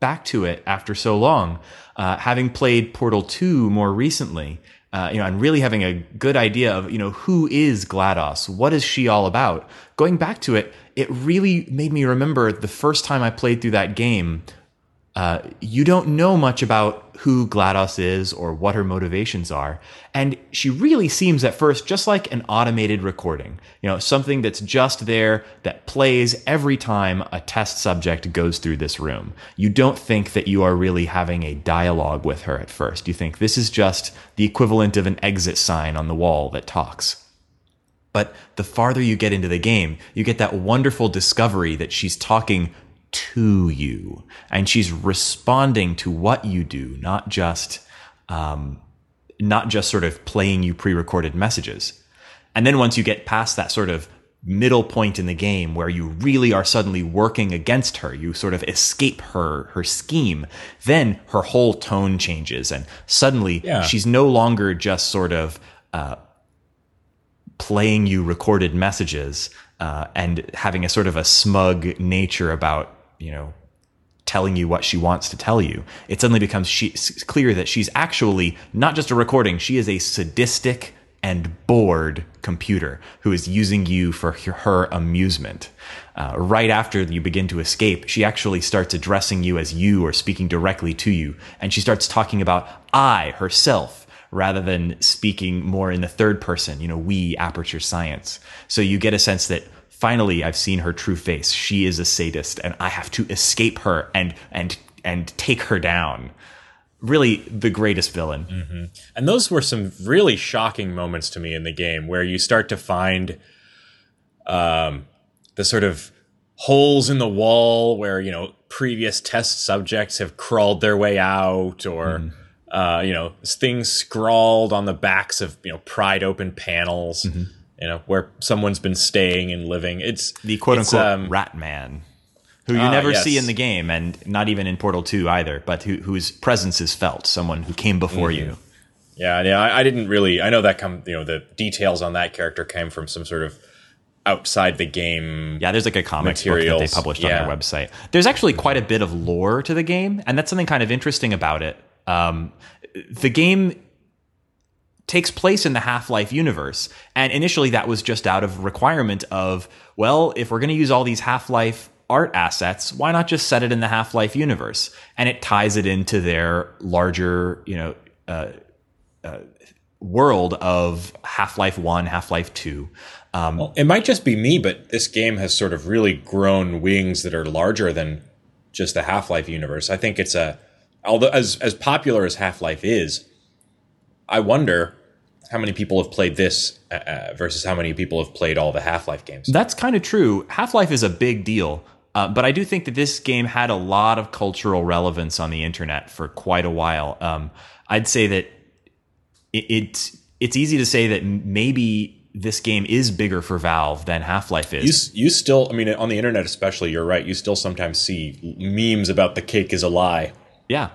back to it after so long. Uh, having played Portal 2 more recently, uh, you know, and really having a good idea of, you know, who is GLaDOS? What is she all about? Going back to it, it really made me remember the first time I played through that game. Uh, you don't know much about who GLaDOS is or what her motivations are. And she really seems at first just like an automated recording, you know, something that's just there that plays every time a test subject goes through this room. You don't think that you are really having a dialogue with her at first. You think this is just the equivalent of an exit sign on the wall that talks. But the farther you get into the game, you get that wonderful discovery that she's talking to you and she's responding to what you do, not just, um, not just sort of playing you pre-recorded messages. And then once you get past that sort of middle point in the game where you really are suddenly working against her, you sort of escape her, her scheme, then her whole tone changes and suddenly Yeah. she's no longer just sort of, uh, playing you recorded messages uh, and having a sort of a smug nature about you know telling you what she wants to tell you it suddenly becomes she, clear that she's actually not just a recording she is a sadistic and bored computer who is using you for her amusement. Uh, right after you begin to escape, she actually starts addressing you as you or speaking directly to you. And she starts talking about I, herself, rather than speaking more in the third person, you know, we, aperture science. So you get a sense that finally I've seen her true face. She is a sadist and I have to escape her and, and, and take her down really the greatest villain. Mm-hmm. And those were some really shocking moments to me in the game where you start to find um, the sort of holes in the wall where, you know, previous test subjects have crawled their way out or. Mm. Uh, you know, things scrawled on the backs of you know pried open panels. Mm-hmm. You know where someone's been staying and living. It's the quote unquote um, rat man who you uh, never yes. see in the game and not even in Portal 2 either, but who, whose presence is felt, someone who came before mm-hmm. you. Yeah, yeah, I, I, didn't really. I know that come, you know, the details on that character came from some sort of outside the game. Yeah, there's like a comic materials. book that they published yeah. on their website. There's actually quite a bit of lore to the game, and that's something kind of interesting about it. Um, the game takes place in the Half-Life universe, and initially that was just out of requirement of well, if we're going to use all these Half-Life art assets, why not just set it in the Half Life universe? And it ties it into their larger, you know, uh, uh, world of Half Life 1, Half Life 2. Um, well, it might just be me, but this game has sort of really grown wings that are larger than just the Half Life universe. I think it's a, although as, as popular as Half Life is, I wonder how many people have played this uh, uh versus how many people have played all the Half Life games. That's kind of true. Half Life is a big deal. Uh, but I do think that this game had a lot of cultural relevance on the internet for quite a while. Um, I'd say that it, it's it's easy to say that maybe this game is bigger for Valve than Half Life is. You, you still, I mean, on the internet especially, you're right. You still sometimes see memes about the cake is a lie. Yeah.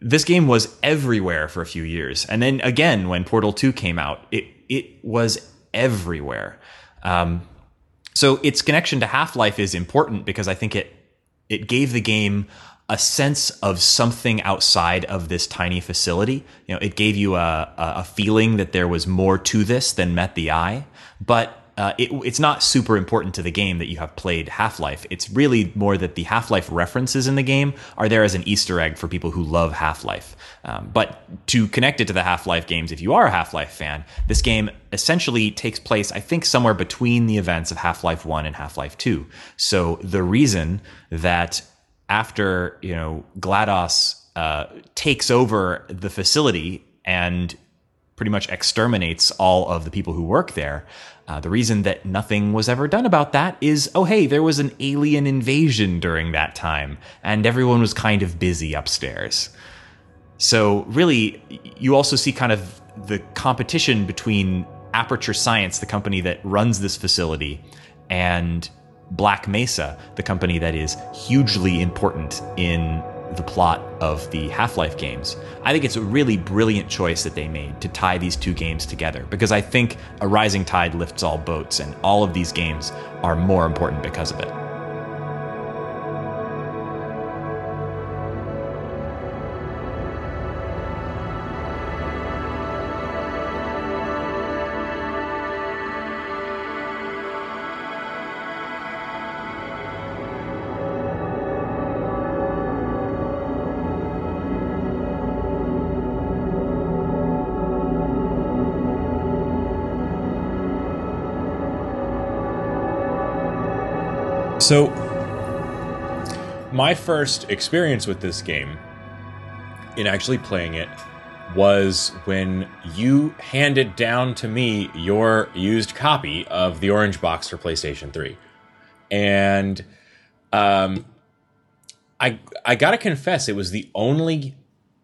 This game was everywhere for a few years. And then again, when Portal 2 came out, it, it was everywhere. Um, so its connection to Half Life is important because I think it it gave the game a sense of something outside of this tiny facility. You know, it gave you a, a feeling that there was more to this than met the eye. But uh, it, it's not super important to the game that you have played Half Life. It's really more that the Half Life references in the game are there as an Easter egg for people who love Half Life. Um, but to connect it to the Half Life games, if you are a Half Life fan, this game essentially takes place, I think, somewhere between the events of Half Life 1 and Half Life 2. So the reason that after, you know, GLaDOS uh, takes over the facility and pretty much exterminates all of the people who work there, uh, the reason that nothing was ever done about that is, oh, hey, there was an alien invasion during that time, and everyone was kind of busy upstairs. So, really, you also see kind of the competition between Aperture Science, the company that runs this facility, and Black Mesa, the company that is hugely important in the plot of the Half Life games. I think it's a really brilliant choice that they made to tie these two games together because I think a rising tide lifts all boats, and all of these games are more important because of it. So, my first experience with this game, in actually playing it, was when you handed down to me your used copy of the Orange Box for PlayStation 3. And um, I I gotta confess, it was the only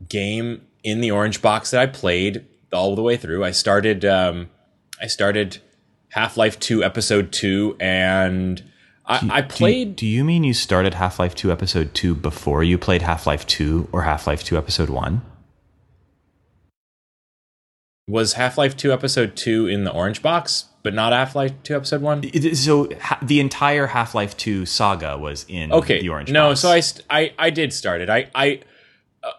game in the Orange Box that I played all the way through. I started um, I started Half Life Two Episode Two and I, I played. Do, do, you mean you started Half Life 2 Episode 2 before you played Half Life 2 or Half Life 2 Episode 1? Was Half Life 2 Episode 2 in the orange box, but not Half Life 2 Episode 1? So ha- the entire Half Life 2 saga was in okay. the orange no, box. so I, st- I, I did start it. I, I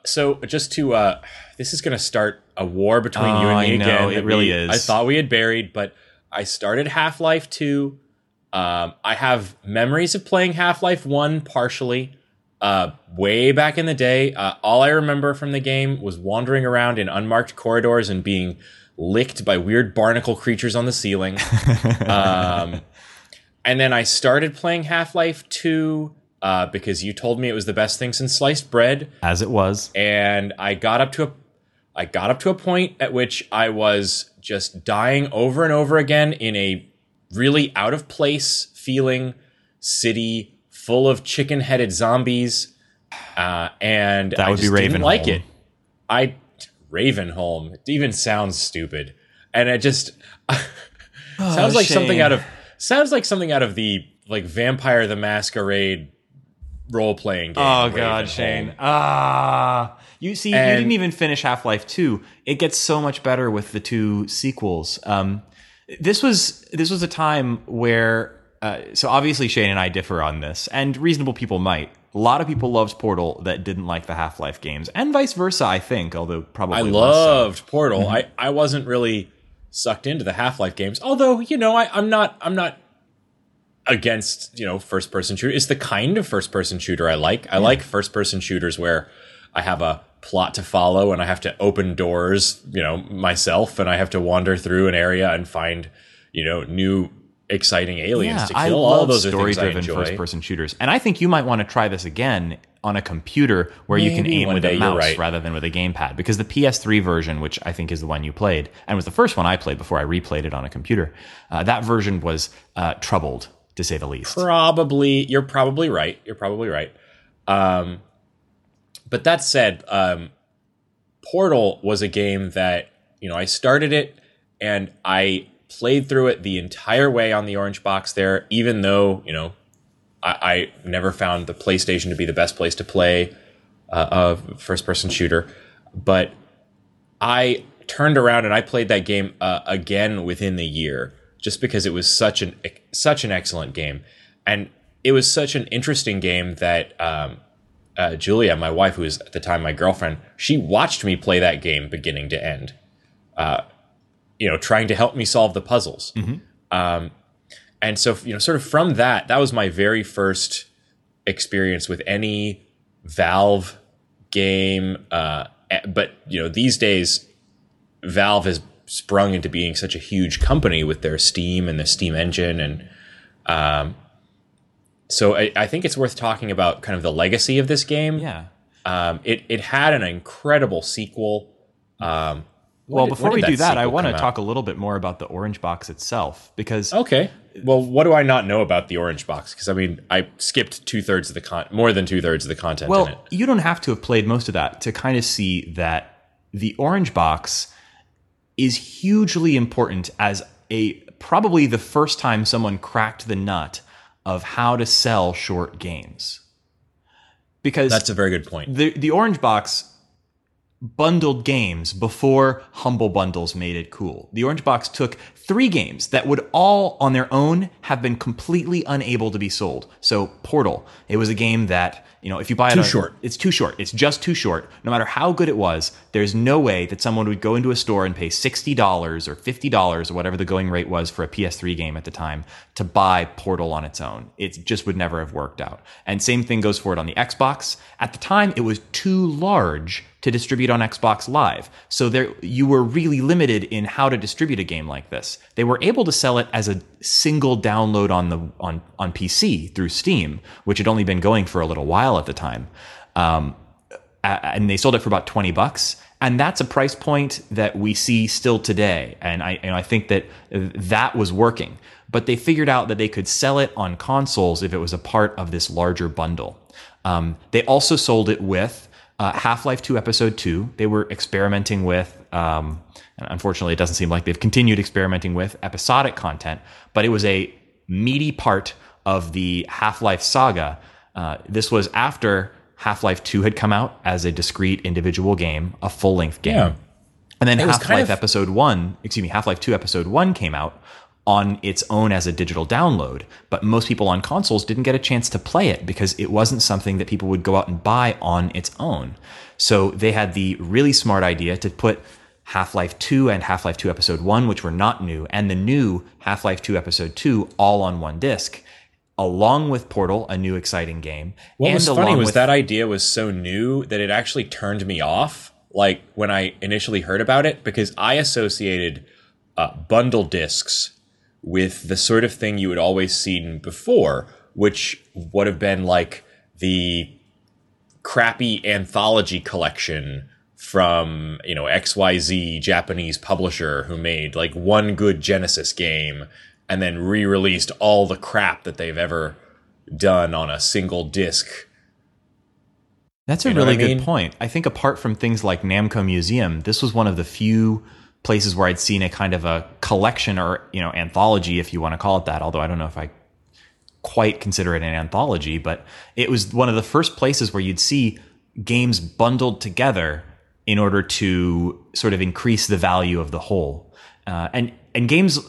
so just to uh this is gonna start a war between you Oh, and me I know, again it really we- is. i thought we had buried but i started half-life 2 um i have memories of playing half-life 1 partially uh way back in the day. Uh, all i remember from the game was wandering around in unmarked corridors and being licked by weird barnacle creatures on the ceiling. [laughs] Um and then i started playing half-life 2 uh, because you told me it was the best thing since sliced bread. As it was. and I got up to a I got up to a point at which I was just dying over and over again in a really out of place feeling city full of chicken headed zombies, uh, and That I would be just didn't like it. I Ravenholm it even sounds stupid, and it just [laughs] sounds like something out of sounds like something out of the like Vampire the Masquerade role playing game. Oh God, Ravenholm. Shane. Ah, you see, you didn't even finish Half Life Two. It gets so much better with the two sequels. Um, this was this was a time where, uh, so obviously Shane and I differ on this, and reasonable people might. A lot of people loved Portal that didn't like the Half Life games, and vice versa. I think, although probably I less so. loved Portal. Mm-hmm. I, I wasn't really sucked into the Half Life games, although you know I, I'm not I'm not against you know first person shooter. It's the kind of first person shooter I like. I like first person shooters where I have a plot to follow and I have to open doors you know myself and I have to wander through an area and find you know new exciting aliens to kill. I All love those are story-driven first-person shooters, and I think you might want to try this again on a computer where you can aim with a mouse right. rather than with a gamepad. Because the PS3 version, which I think is the one you played, and was the first one I played before I replayed it on a computer, uh, that version was uh, troubled to say the least. probably you're probably right you're probably right um but that said um portal was a game that you know i started it and i played through it the entire way on the orange box there even though you know i, I never found the playstation to be the best place to play uh, a first person shooter. But I turned around and I played that game uh, again within the year, just because it was such an such an excellent game, and it was such an interesting game that um, uh, Julia, my wife, who was at the time my girlfriend, she watched me play that game beginning to end, uh, you know, trying to help me solve the puzzles. Um, and so, you know, sort of from that, that was my very first experience with any Valve game. Uh, but you know, these days, Valve has sprung into being such a huge company with their Steam and the Steam engine, and um, so I, I think it's worth talking about kind of the legacy of this game. Yeah. Um, it it had an incredible sequel. Um, Well, did- before we did do that, I want to come out? talk a little bit more about the Orange Box itself because Okay. Well, what do I not know about the Orange Box? Because I mean, I skipped two thirds of the con, more than two thirds of the content in Well, it. you don't have to have played most of that to kind of see that the orange box is hugely important as a probably the first time someone cracked the nut of how to sell short games. Because That's a very good point. the the orange box bundled games before humble bundles made it cool. The orange box took three games that would all on their own have been completely unable to be sold. So Portal, it was a game that, you know, if you buy it Too on- short. it's too short. It's just too short. No matter how good it was, there's no way that someone would go into a store and pay $60 or $50 or whatever the going rate was for a PS3 game at the time to buy Portal on its own. It just would never have worked out. And same thing goes for it on the Xbox. At the time, it was too large to distribute on Xbox Live. So there you were really limited in how to distribute a game like this. They were able to sell it as a single download on the on on PC through Steam, which had only been going for a little while at the time. Um, and they sold it for about 20 bucks and that's a price point that we see still today. And i and i think that that was working. But they figured out that they could sell it on consoles if it was a part of this larger bundle. Um, they also sold it with uh, half-life 2 episode 2 they were experimenting with um, unfortunately it doesn't seem like they've continued experimenting with episodic content but it was a meaty part of the half-life saga. Uh, this was after Half Life 2 had come out as a discrete individual game, a full length game. Yeah. And then Half Life of- Episode 1, excuse me, Half Life 2 Episode 1 came out on its own as a digital download, but most people on consoles didn't get a chance to play it because it wasn't something that people would go out and buy on its own. So they had the really smart idea to put Half Life 2 and Half Life 2 Episode 1, which were not new, and the new Half Life 2 Episode 2 all on one disc, along with Portal, a new exciting game. What was funny was with- that idea was so new that it actually turned me off. Like when I initially heard about it, because I associated uh, bundle discs with the sort of thing you had always seen before, which would have been like the crappy anthology collection from you know XYZ Japanese publisher who made like one good Genesis game and then re-released all the crap that they've ever done on a single disc. That's a You know really good mean? point. I think apart from things like Namco Museum, this was one of the few places where I'd seen a kind of a collection or, you know, anthology, if you want to call it that, although I don't know if I quite consider it an anthology, but it was one of the first places where you'd see games bundled together in order to sort of increase the value of the whole. Uh, and and games,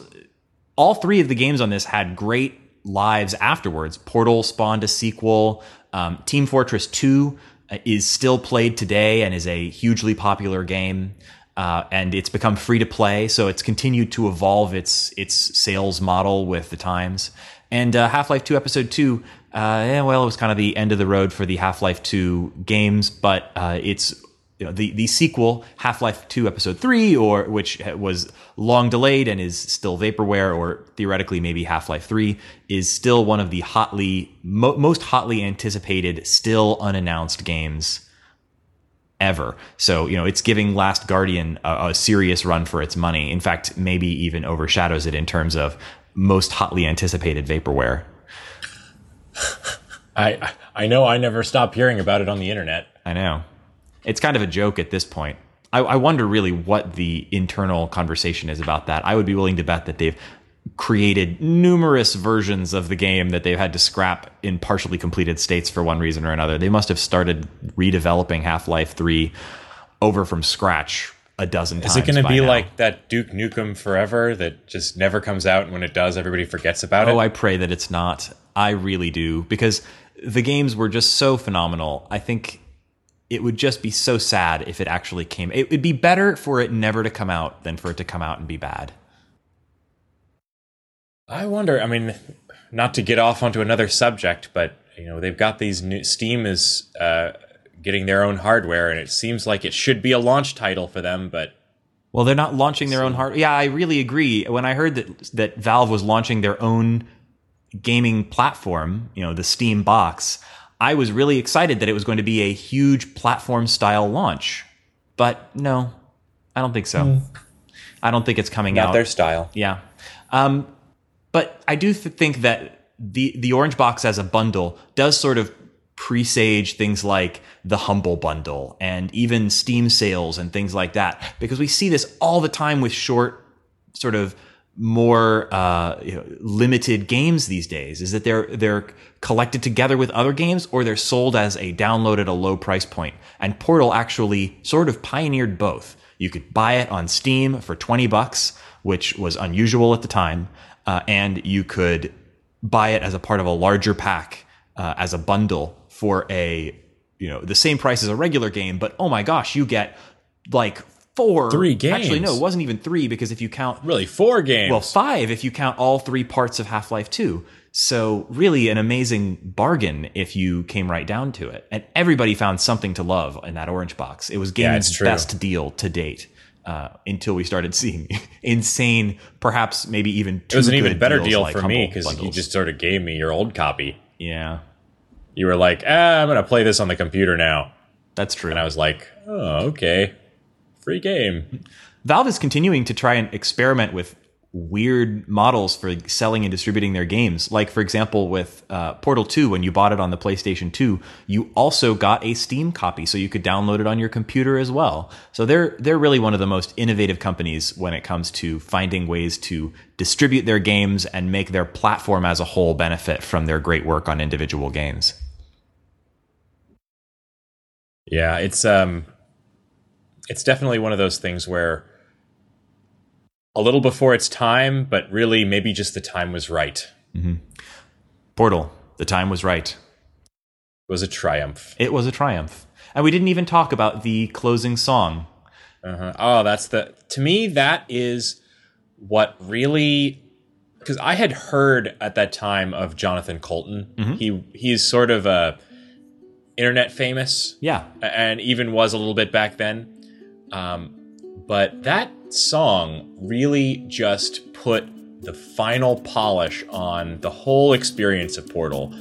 all three of the games on this had great lives afterwards. Portal spawned a sequel. Um, Team Fortress 2 uh, is still played today and is a hugely popular game. Uh, and it's become free to play, so it's continued to evolve its its sales model with the times. And uh, Half Life 2 Episode 2, uh, yeah, well, it was kind of the end of the road for the Half Life 2 games, but uh, it's you know, the the sequel Half Life Two Episode Three, or which was long delayed and is still vaporware, or theoretically maybe Half Life Three, is still one of the hotly mo- most hotly anticipated, still unannounced games ever. So you know it's giving Last Guardian a, a serious run for its money. In fact, maybe even overshadows it in terms of most hotly anticipated vaporware. I I know I never stop hearing about it on the internet. I know. It's kind of a joke at this point. I, I wonder really what the internal conversation is about that. I would be willing to bet that they've created numerous versions of the game that they've had to scrap in partially completed states for one reason or another. They must have started redeveloping Half Life 3 over from scratch a dozen times. Is it going to be now. like that Duke Nukem Forever that just never comes out, and when it does, everybody forgets about Oh, it? Oh, I pray that it's not. I really do because the games were just so phenomenal. I think it would just be so sad if it actually came. It would be better for it never to come out than for it to come out and be bad. I wonder. I mean, not to get off onto another subject, but you know, they've got these new Steam is uh, getting their own hardware, and it seems like it should be a launch title for them, but Well, they're not launching their own hard. Yeah, I really agree. When I heard that that Valve was launching their own gaming platform, you know, the Steam box, I was really excited that it was going to be a huge platform style launch. But no, I don't think so. I don't think it's coming not out. their style. Yeah. Um, but I do th- think that the the orange box as a bundle does sort of presage things like the humble bundle and even Steam sales and things like that because we see this all the time with short sort of more uh, you know, limited games these days is that they're they're collected together with other games or they're sold as a download at a low price point. and portal actually sort of pioneered both you could buy it on steam for 20 bucks which was unusual at the time uh, and you could buy it as a part of a larger pack uh, as a bundle for a you know the same price as a regular game but oh my gosh you get like four Three games. actually no it wasn't even three because if you count Really, four games. well, five if you count all three parts of Half Life 2. So, really, an amazing bargain if you came right down to it. And everybody found something to love in that orange box. It was Yeah, gaming's it's best deal to date uh, until we started seeing [laughs] insane, perhaps maybe even it was an even better deal like for me because you just sort of gave me your old copy. Yeah, You were like, ah, I'm going to play this on the computer now. that's true. And I was like, oh, okay. Free game. Valve is continuing to try and experiment with weird models for selling and distributing their games. Like, for example, with uh, Portal 2, when you bought it on the PlayStation 2, you also got a Steam copy, so you could download it on your computer as well. So they're they're really one of the most innovative companies when it comes to finding ways to distribute their games and make their platform as a whole benefit from their great work on individual games. Yeah, it's um it's definitely one of those things where a little before its time, but really maybe just the time was right. Mm-hmm. Portal, the time was right. It was a triumph. It was a triumph. And we didn't even talk about the closing song. Uh-huh. Oh, that's the to me that is what really because I had heard at that time of Jonathan Coulton. Mm-hmm. He he's sort of a internet famous Yeah. and even was a little bit back then. Um, but that song really just put the final polish on the whole experience of Portal.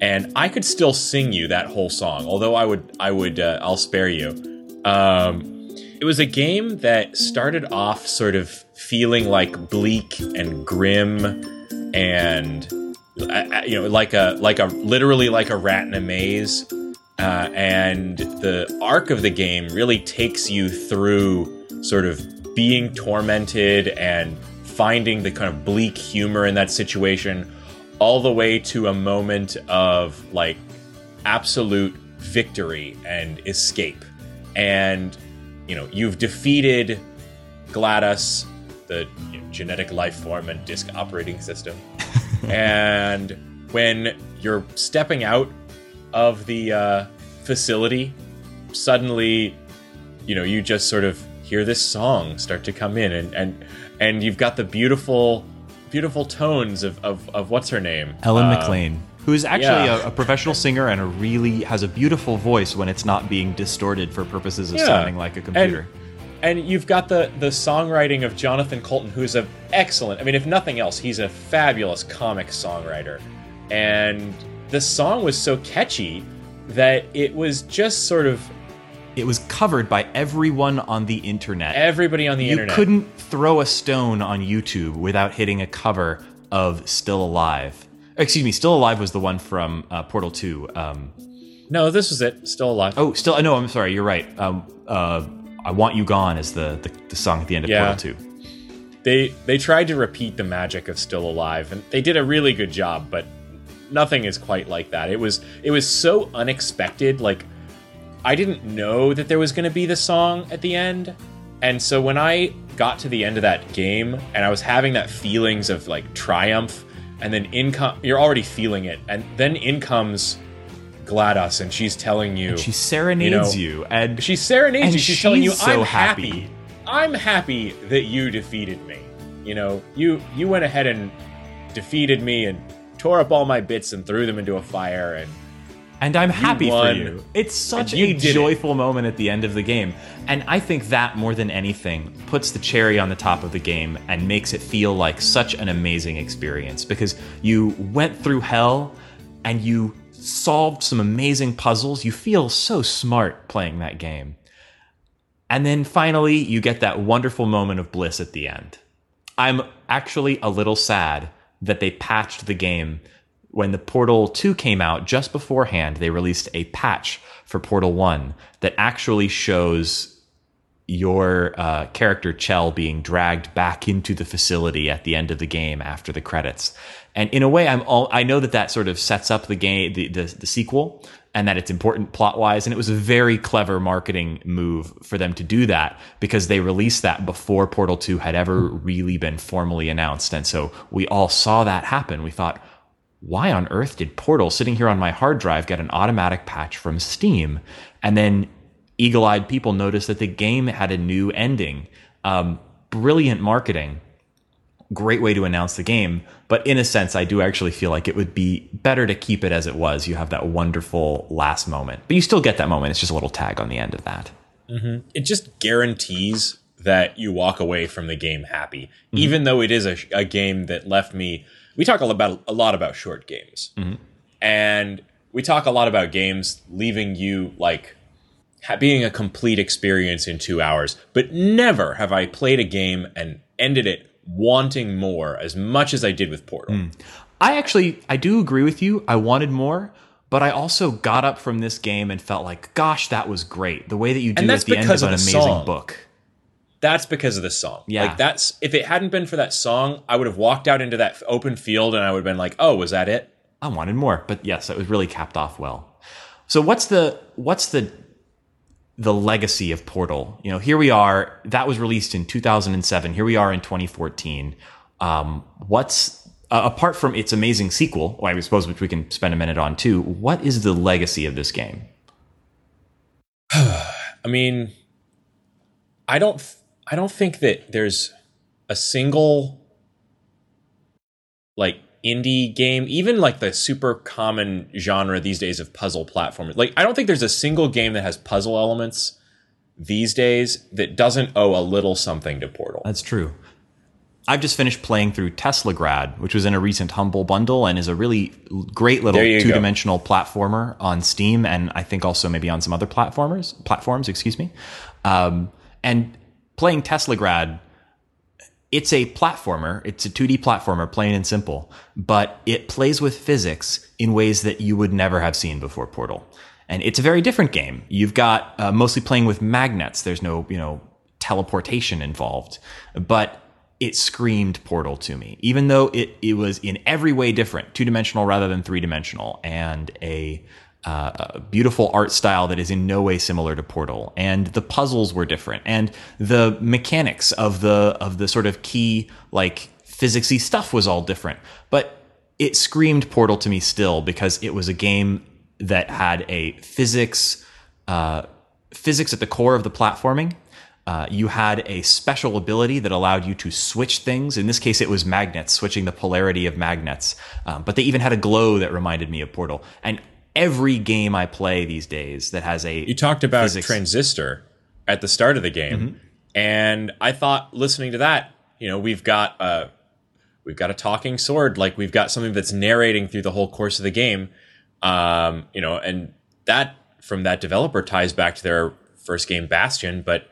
And I could still sing you that whole song, although I would, I would, uh, I'll spare you. Um, it was a game that started off sort of feeling like bleak and grim, and uh, uh, you know, like a, like a, literally like a rat in a maze uh, and the arc of the game really takes you through sort of being tormented and finding the kind of bleak humor in that situation all the way to a moment of like absolute victory and escape. And you know you've defeated GLaDOS the you know, genetic life form and disk operating system. [laughs] And when you're stepping out of the uh, facility, suddenly, you know, you just sort of hear this song start to come in, and and and you've got the beautiful, beautiful tones of of, of what's her name, Ellen Uh, McLain, who is actually yeah. a, a professional singer and a really has a beautiful voice when it's not being distorted for purposes of Yeah. sounding like a computer. And you've got the the songwriting of Jonathan Coulton, who's an excellent. I mean, if nothing else, he's a fabulous comic songwriter. And the song was so catchy that it was just sort of it was covered by everyone on the internet. everybody on the you internet. couldn't throw a stone on YouTube without hitting a cover of Still Alive. Excuse me, Still Alive was the one from uh, Portal 2. Um, No, this was it. Still alive. oh, still, no, I'm sorry, you're right. Um, uh, I Want You Gone is the, the, the song at the end of Yeah. Portal 2. they they tried to repeat the magic of Still Alive, and they did a really good job, but nothing is quite like that. It was it was so unexpected. Like I didn't know that there was going to be the song at the end, and so when I got to the end of that game and I was having that feelings of like triumph, and then in com- you're already feeling it, and then in comes GLaDOS, and she's telling you She serenades know, you, and she serenades And you. She's telling you, so "I'm happy." happy. I'm happy that you defeated me. You know, you you went ahead and defeated me and tore up all my bits and threw them into a fire. And and I'm happy for won. you. It's such you a did it. joyful moment at the end of the game. And I think that more than anything puts the cherry on the top of the game and makes it feel like such an amazing experience because you went through hell and you solved some amazing puzzles. You feel so smart playing that game. And then finally, you get that wonderful moment of bliss at the end. I'm actually a little sad that they patched the game. When the Portal 2 came out just beforehand, they released a patch for Portal 1 that actually shows your uh, character Chell being dragged back into the facility at the end of the game after the credits. And in a way, I'm all I know that that sort of sets up the game, the, the, the sequel, and that it's important plot wise. And it was a very clever marketing move for them to do that because they released that before Portal 2 had ever really been formally announced. And so we all saw that happen. We thought, why on earth did Portal sitting here on my hard drive get an automatic patch from Steam? And then eagle eyed people noticed that the game had a new ending. Um, brilliant marketing. Great way to announce the game. But in a sense, I do actually feel like it would be better to keep it as it was. You have that wonderful last moment, but you still get that moment. It's just a little tag on the end of that. Mm-hmm. it just guarantees that you walk away from the game happy, mm-hmm. even though it is a, a game that left me. We talk a lot about a lot about short games, mm-hmm. and we talk a lot about games leaving you like being a complete experience in two hours. But never have I played a game and ended it wanting more as much as I did with Portal. Hmm. I actually I do agree with you. I wanted more, but I also got up from this game and felt like, gosh, that was great. The way that you do at the end because of an amazing song. book. That's because of the song. Yeah. Like that's if it hadn't been for that song, I would have walked out into that open field and I would have been like, "Oh, was that it?" I wanted more, but yes, it was really capped off well. So what's the what's the the legacy of Portal. You know, here we are. That was released in 2007. Here we are in 2014. Um, what's uh, apart from its amazing sequel, well, I suppose which we can spend a minute on too. What is the legacy of this game? [sighs] I mean, I don't. I don't think that there's a single like indie game, even like the super common genre these days of puzzle platformers. Like, I don't think there's a single game that has puzzle elements these days that doesn't owe a little something to Portal. That's true. I've just finished playing through Teslagrad, which was in a recent Humble bundle and is a really great little two dimensional platformer on Steam and I think also maybe on some other platformers platforms, excuse me. Um, and playing Teslagrad it's a platformer. It's a 2D platformer, plain and simple, but it plays with physics in ways that you would never have seen before Portal. And it's a very different game. You've got uh, mostly playing with magnets. There's no, you know, teleportation involved, but it screamed Portal to me, even though it, it was in every way different, two dimensional rather than three dimensional, and a uh, beautiful art style that is in no way similar to Portal, and the puzzles were different, and the mechanics of the of the sort of key like physicsy stuff was all different. But it screamed Portal to me still because it was a game that had a physics uh, physics at the core of the platforming. Uh, you had a special ability that allowed you to switch things. In this case, it was magnets, switching the polarity of magnets. Um, but they even had a glow that reminded me of Portal. And every game I play these days that has a You talked about physics. Transistor at the start of the game. Mm-hmm. And I thought listening to that, you know, we've got a we've got a talking sword, like we've got something that's narrating through the whole course of the game. Um, you know, and that from that developer ties back to their first game Bastion, but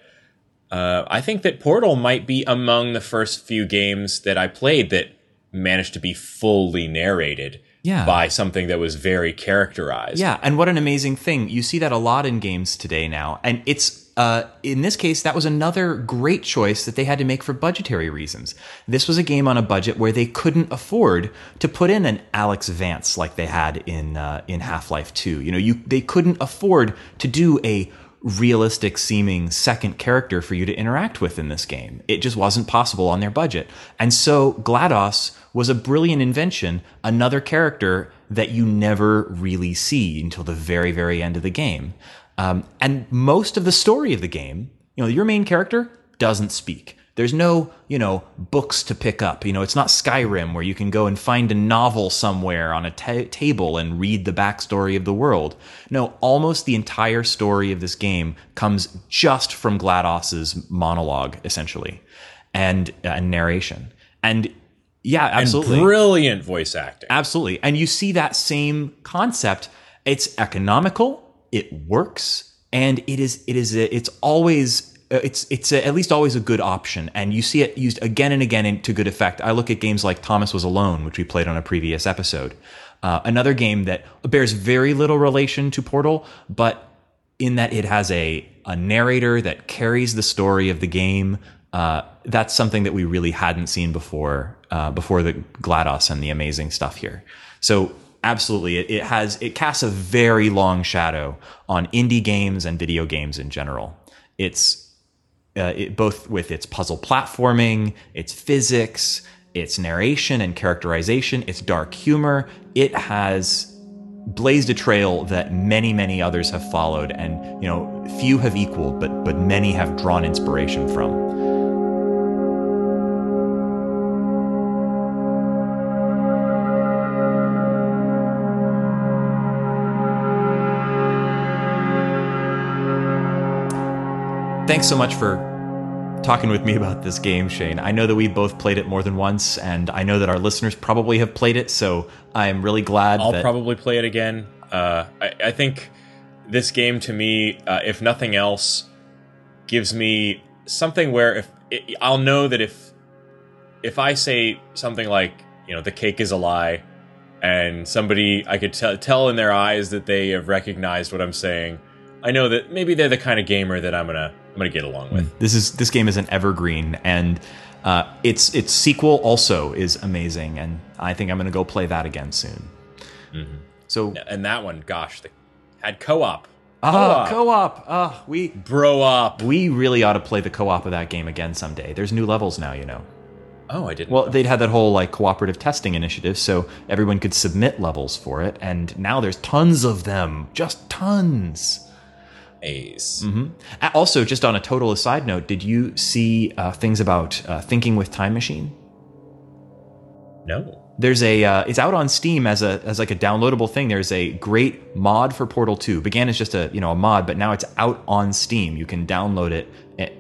uh, I think that Portal might be among the first few games that I played that managed to be fully narrated yeah. by something that was very characterized. Yeah, and what an amazing thing. You see that a lot in games today now. And it's uh, in this case, that was another great choice that they had to make for budgetary reasons. This was a game on a budget where they couldn't afford to put in an Alyx Vance like they had in uh, in Half Life Two. You know, you they couldn't afford to do a realistic seeming second character for you to interact with in this game. It just wasn't possible on their budget. And so GLaDOS was a brilliant invention, another character that you never really see until the very, very end of the game. Um, and most of the story of the game, you know, your main character doesn't speak. There's no, you know, books to pick up. You know, it's not Skyrim where you can go and find a novel somewhere on a t- table and read the backstory of the world. No, almost the entire story of this game comes just from GLaDOS's monologue, essentially, and, uh, and narration. And yeah, absolutely. And brilliant voice acting. Absolutely. And you see that same concept. It's economical, it works, and it is it is a, it's always uh, it's it's a, at least always a good option and you see it used again and again to good effect. I look at games like Thomas was alone, which we played on a previous episode. Uh, another game that bears very little relation to Portal, but in that it has a a narrator that carries the story of the game uh, that's something that we really hadn't seen before uh, before the GLaDOS and the amazing stuff here. So absolutely, it, it, has it casts a very long shadow on indie games and video games in general. It's uh, it, both with its puzzle platforming, its physics, its narration and characterization, its dark humor. It has blazed a trail that many many others have followed and you know few have equaled but but many have drawn inspiration from thanks so much for talking with me about this game, Shane. I know that we both played it more than once, and I know that our listeners probably have played it. So I'm really glad. I'll probably play it again. Uh, I, I, think this game, to me, uh, if nothing else, gives me something where if it, I'll know that if if I say something like, you know, the cake is a lie, and somebody I could t- tell in their eyes that they have recognized what I'm saying, I know that maybe they're the kind of gamer that I'm gonna I'm gonna get along with. This is this game is an evergreen, and uh, its its sequel also is amazing, and I think I'm gonna go play that again soon. Mm-hmm. So and that one, gosh, they had co-op. Ah, Co-op. co-op. Ah, we Bro up. we really ought to play the co-op of that game again someday. There's new levels now, you know. Oh, I didn't. Well, know. they'd had that whole like cooperative testing initiative, so everyone could submit levels for it, and now there's tons of them, just tons. Ace. Uh, Also, just on a total aside note, did you see uh, things about uh, thinking with Time Machine? No. There's a uh, it's out on Steam as a as like a downloadable thing. There's a great mod for Portal 2. Began as just a you know a mod, but now it's out on Steam. You can download it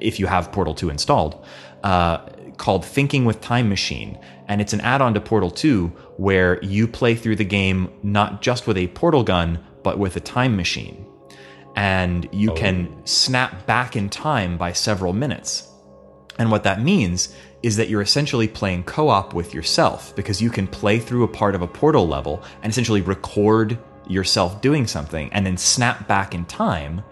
if you have Portal 2 installed. Uh, called Thinking with Time Machine, and it's an add-on to Portal 2 where you play through the game not just with a portal gun, but with a time machine, and you oh. can snap back in time by several minutes. And what that means is that you're essentially playing co op with yourself because you can play through a part of a portal level and essentially record yourself doing something and then snap back in time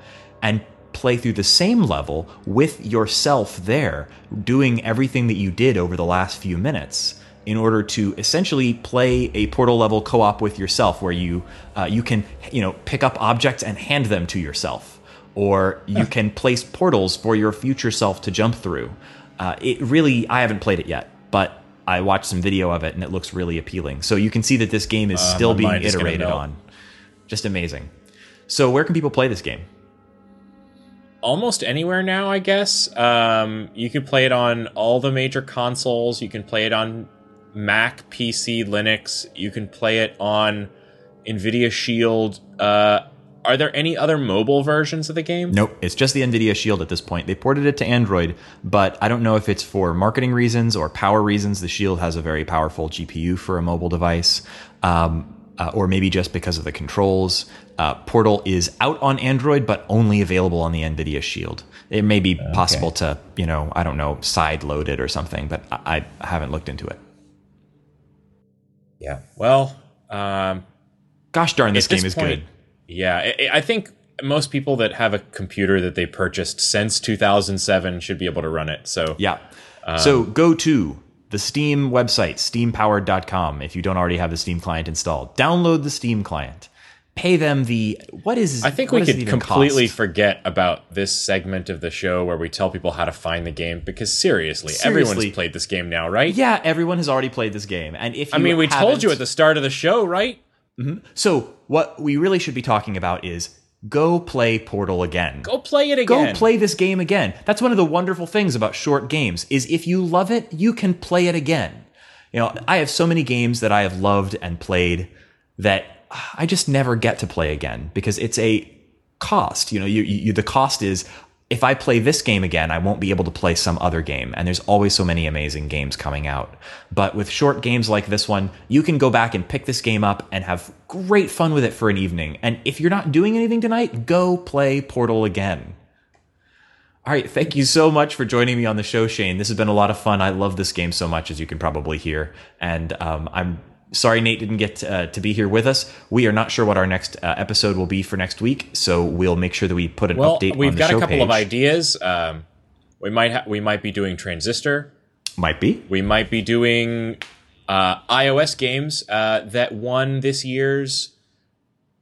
and play through the same level with yourself there, doing everything that you did over the last few minutes. In order to essentially play a portal level co-op with yourself, where you uh, you can you know pick up objects and hand them to yourself, or you can place portals for your future self to jump through. Uh, it really, I haven't played it yet, but I watched some video of it and it looks really appealing. So you can see that this game is Uh, still being mind is gonna iterated on. Just amazing. So where can people play this game? almost anywhere now, I guess. Um, you can play it on all the major consoles. You can play it on Mac, PC, Linux. You can play it on Nvidia Shield. Uh, are there any other mobile versions of the game? Nope, it's just the NVIDIA Shield at this point. They ported it to Android, but I don't know if it's for marketing reasons or power reasons. The Shield has a very powerful GPU for a mobile device, um, uh, or maybe just because of the controls. Uh, Portal is out on Android, but only available on the NVIDIA Shield. It may be possible to, you know, I don't know, side load it or something, but I, I haven't looked into it. Yeah. Well, um, Gosh darn, this game is point- good. Yeah, I, I think most people that have a computer that they purchased since 2007 should be able to run it. So Yeah. so go to the Steam website, steampowered.com, if you don't already have the Steam client installed. Download the Steam client. Pay them the what is I think we could completely cost? forget about this segment of the show where we tell people how to find the game because seriously, Seriously. everyone's played this game now, right? Yeah, everyone has already played this game. And if you I mean, we told you at the start of the show, right? Mm-hmm. So what we really should be talking about is go play Portal again. Go play it again. Go play this game again. That's one of the wonderful things about short games is if you love it, you can play it again. You know, I have so many games that I have loved and played that I just never get to play again because it's a cost. You know, you, you the cost is if I play this game again, I won't be able to play some other game. And there's always so many amazing games coming out. But with short games like this one, you can go back and pick this game up and have great fun with it for an evening. And if you're not doing anything tonight, go play Portal again. All right, thank you so much for joining me on the show, Shane. This has been a lot of fun. I love this game so much, as you can probably hear. And um, I'm sorry Nate didn't get uh, to be here with us. We are not sure what our next uh, episode will be for next week, so we'll make sure that we put an well, update on we've got a couple page. of ideas. Um, we might ha- we might be doing Transistor. Might be. We might be doing uh, iOS games uh, that won this year's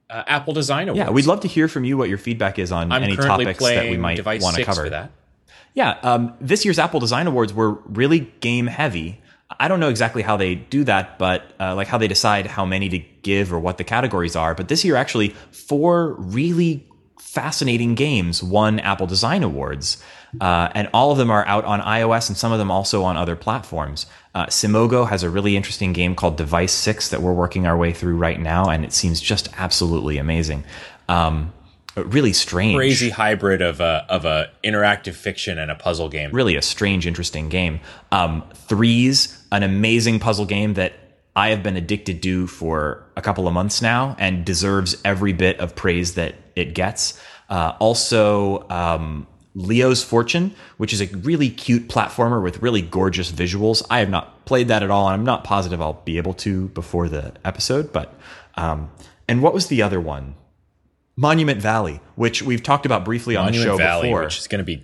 uh, Apple Design Awards. Yeah, we'd love to hear from you what your feedback is on I'm any topics that we might want to cover. Yeah, um, this year's Apple Design Awards were really game heavy. I don't know exactly how they do that, but uh, like how they decide how many to give or what the categories are. But this year, actually, four really fascinating games won Apple Design Awards. Uh, and all of them are out on iOS and some of them also on other platforms. Uh, Simogo has a really interesting game called Device 6 that we're working our way through right now, and it seems just absolutely amazing. Um, really strange Crazy hybrid of a of a interactive fiction and a puzzle game. really a strange, interesting game. Um, Threes, an amazing puzzle game that I have been addicted to for a couple of months now and deserves every bit of praise that it gets. Uh, also, um, Leo's Fortune, which is a really cute platformer with really gorgeous visuals. I have not played that at all, and I'm not positive I'll be able to before the episode. But um, and what was the other one? Monument Valley, which we've talked about briefly on the show Valley, before, which is going to be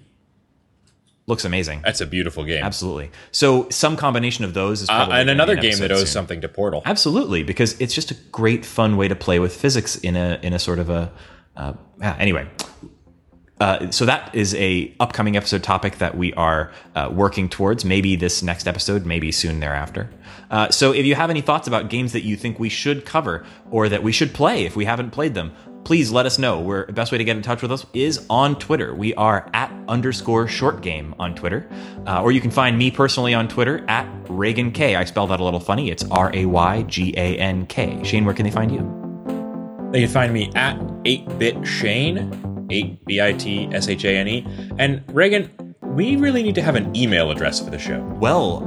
looks amazing. that's a beautiful game. Absolutely. So some combination of those is Uh, and another an game that owes soon. something to Portal. Absolutely, because it's just a great, fun way to play with physics in a in a sort of a uh, yeah, anyway, uh, so that is a upcoming episode topic that we are uh, working towards. Maybe this next episode, maybe soon thereafter. Uh, so if you have any thoughts about games that you think we should cover or that we should play if we haven't played them, please let us know. We're, the best way to get in touch with us is on Twitter. We are at underscore short game on Twitter. Uh, or you can find me personally on Twitter at Raygan K. I spell that a little funny. It's R A Y G A N K. Shane, where can they find you? They can find me at 8bit Shane, 8 B I T S H A N E. And Raygan, we really need to have an email address for the show. Well,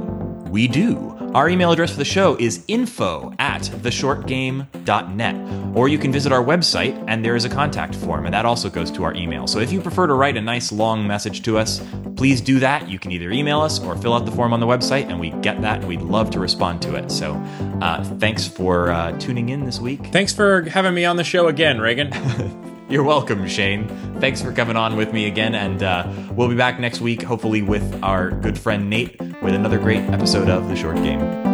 we do. Our email address for the show is info at theshortgame.net. Or you can visit our website and there is a contact form, and that also goes to our email. So if you prefer to write a nice long message to us, please do that. You can either email us or fill out the form on the website, and we get that and we'd love to respond to it. So uh, thanks for uh, tuning in this week. Thanks for having me on the show again, Raygan. [laughs] You're welcome, Shane. Thanks for coming on with me again, and uh, we'll be back next week, hopefully with our good friend Nate, with another great episode of The Short Game.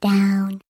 Down.